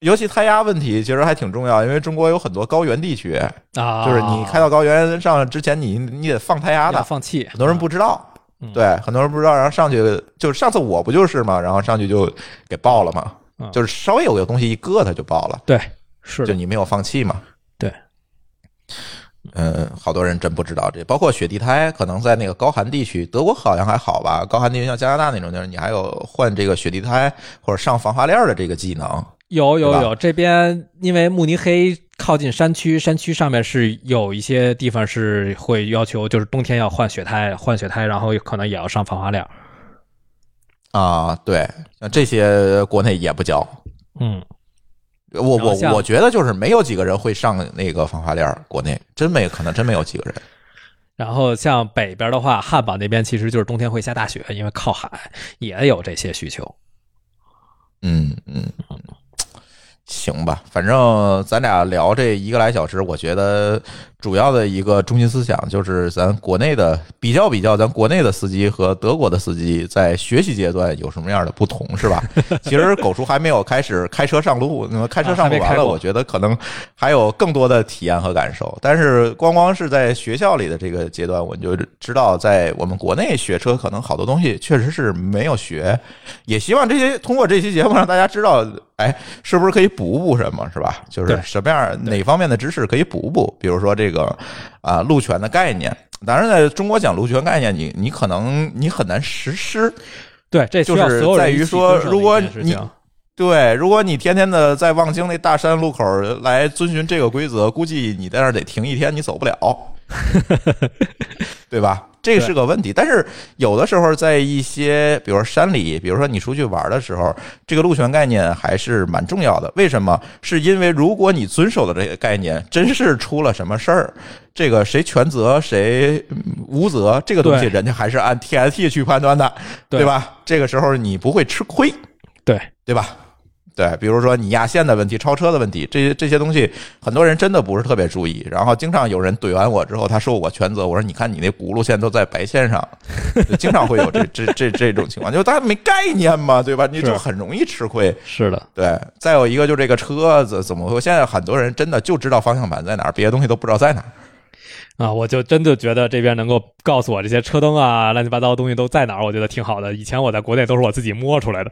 尤其胎压问题其实还挺重要，因为中国有很多高原地区啊，就是你开到高原上之前，你你得放胎压的，放气。很多人不知道，对，很多人不知道，然后上去就是上次我不就是嘛，然后上去就给爆了嘛，就是稍微有个东西一硌它就爆了。对，是就你没有放弃嘛。对。嗯，好多人真不知道这，包括雪地胎，可能在那个高寒地区，德国好像还好吧？高寒地区像加拿大那种地儿，你还有换这个雪地胎或者上防滑链的这个技能。有有有，这边因为慕尼黑靠近山区，山区上面是有一些地方是会要求，就是冬天要换雪胎，换雪胎，然后可能也要上防滑链。啊，对，这些国内也不教。嗯。我我我觉得就是没有几个人会上那个防滑链，国内真没可能真没有几个人。然后像北边的话，汉堡那边其实就是冬天会下大雪，因为靠海也有这些需求。嗯嗯。行吧，反正咱俩聊这一个来小时，我觉得主要的一个中心思想就是咱国内的比较比较，咱国内的司机和德国的司机在学习阶段有什么样的不同，是吧？其实狗叔还没有开始开车上路，那么开车上路完了，我觉得可能还有更多的体验和感受。但是光光是在学校里的这个阶段，我就知道在我们国内学车，可能好多东西确实是没有学。也希望这些通过这期节目让大家知道。哎，是不是可以补补什么？是吧？就是什么样哪方面的知识可以补补？比如说这个啊，路权的概念。当然，在中国讲路权概念，你你可能你很难实施。对，这就是在于说，如果你对，如果你天天的在望京那大山路口来遵循这个规则，估计你在那儿得停一天，你走不了，对吧？这是个问题，但是有的时候在一些，比如说山里，比如说你出去玩的时候，这个路权概念还是蛮重要的。为什么？是因为如果你遵守的这个概念真是出了什么事儿，这个谁全责谁无责，这个东西人家还是按 TST 去判断的，对吧？这个时候你不会吃亏，对对吧？对，比如说你压线的问题、超车的问题，这些这些东西，很多人真的不是特别注意。然后经常有人怼完我之后，他说我全责。我说你看你那轱辘线都在白线上，经常会有这 这这这种情况，就是大家没概念嘛，对吧？你就很容易吃亏。是的，对。再有一个就这个车子怎么会？现在很多人真的就知道方向盘在哪儿，别的东西都不知道在哪儿。啊，我就真的觉得这边能够告诉我这些车灯啊、乱七八糟的东西都在哪儿，我觉得挺好的。以前我在国内都是我自己摸出来的，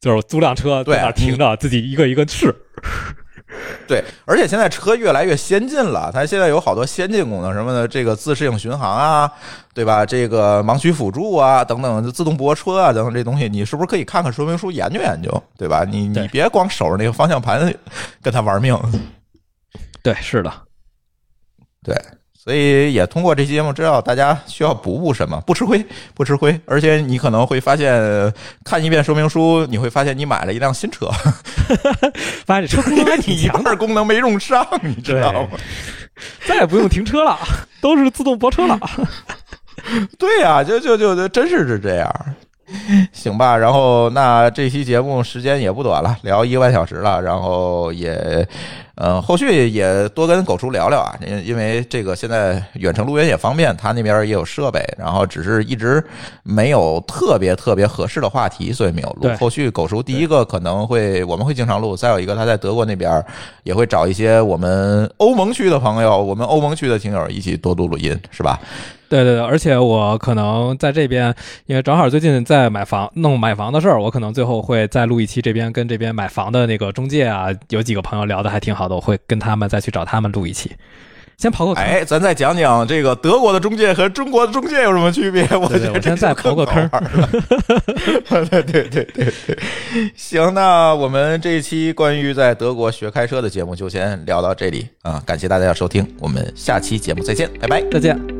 就是租辆车在那儿停着，自己一个一个试。对，而且现在车越来越先进了，它现在有好多先进功能，什么的，这个自适应巡航啊，对吧？这个盲区辅助啊，等等，自动泊车啊，等等这东西，你是不是可以看看说明书研究研究，对吧？你你别光守着那个方向盘跟他玩命。对，是的，对。所以也通过这期节目知道大家需要补补什么，不吃亏，不吃亏。而且你可能会发现，看一遍说明书，你会发现你买了一辆新车，发现这车功能还挺 强的，功能没用上，你知道吗？再也不用停车了，都是自动泊车了。对呀，就就就就真是是这样。行吧，然后那这期节目时间也不短了，聊一个半小时了，然后也。嗯，后续也多跟狗叔聊聊啊，因因为这个现在远程录音也方便，他那边也有设备，然后只是一直没有特别特别合适的话题，所以没有录。后续狗叔第一个可能会我们会经常录，再有一个他在德国那边也会找一些我们欧盟区的朋友，我们欧盟区的听友一起多录录音，是吧？对对对，而且我可能在这边，因为正好最近在买房弄买房的事儿，我可能最后会再录一期这边跟这边买房的那个中介啊，有几个朋友聊的还挺好的，我会跟他们再去找他们录一期。先刨个坑，哎，咱再讲讲这个德国的中介和中国的中介有什么区别？我觉得先再刨个坑。对对对对对，行，那我们这一期关于在德国学开车的节目就先聊到这里啊，感谢大家的收听，我们下期节目再见，拜拜，再见。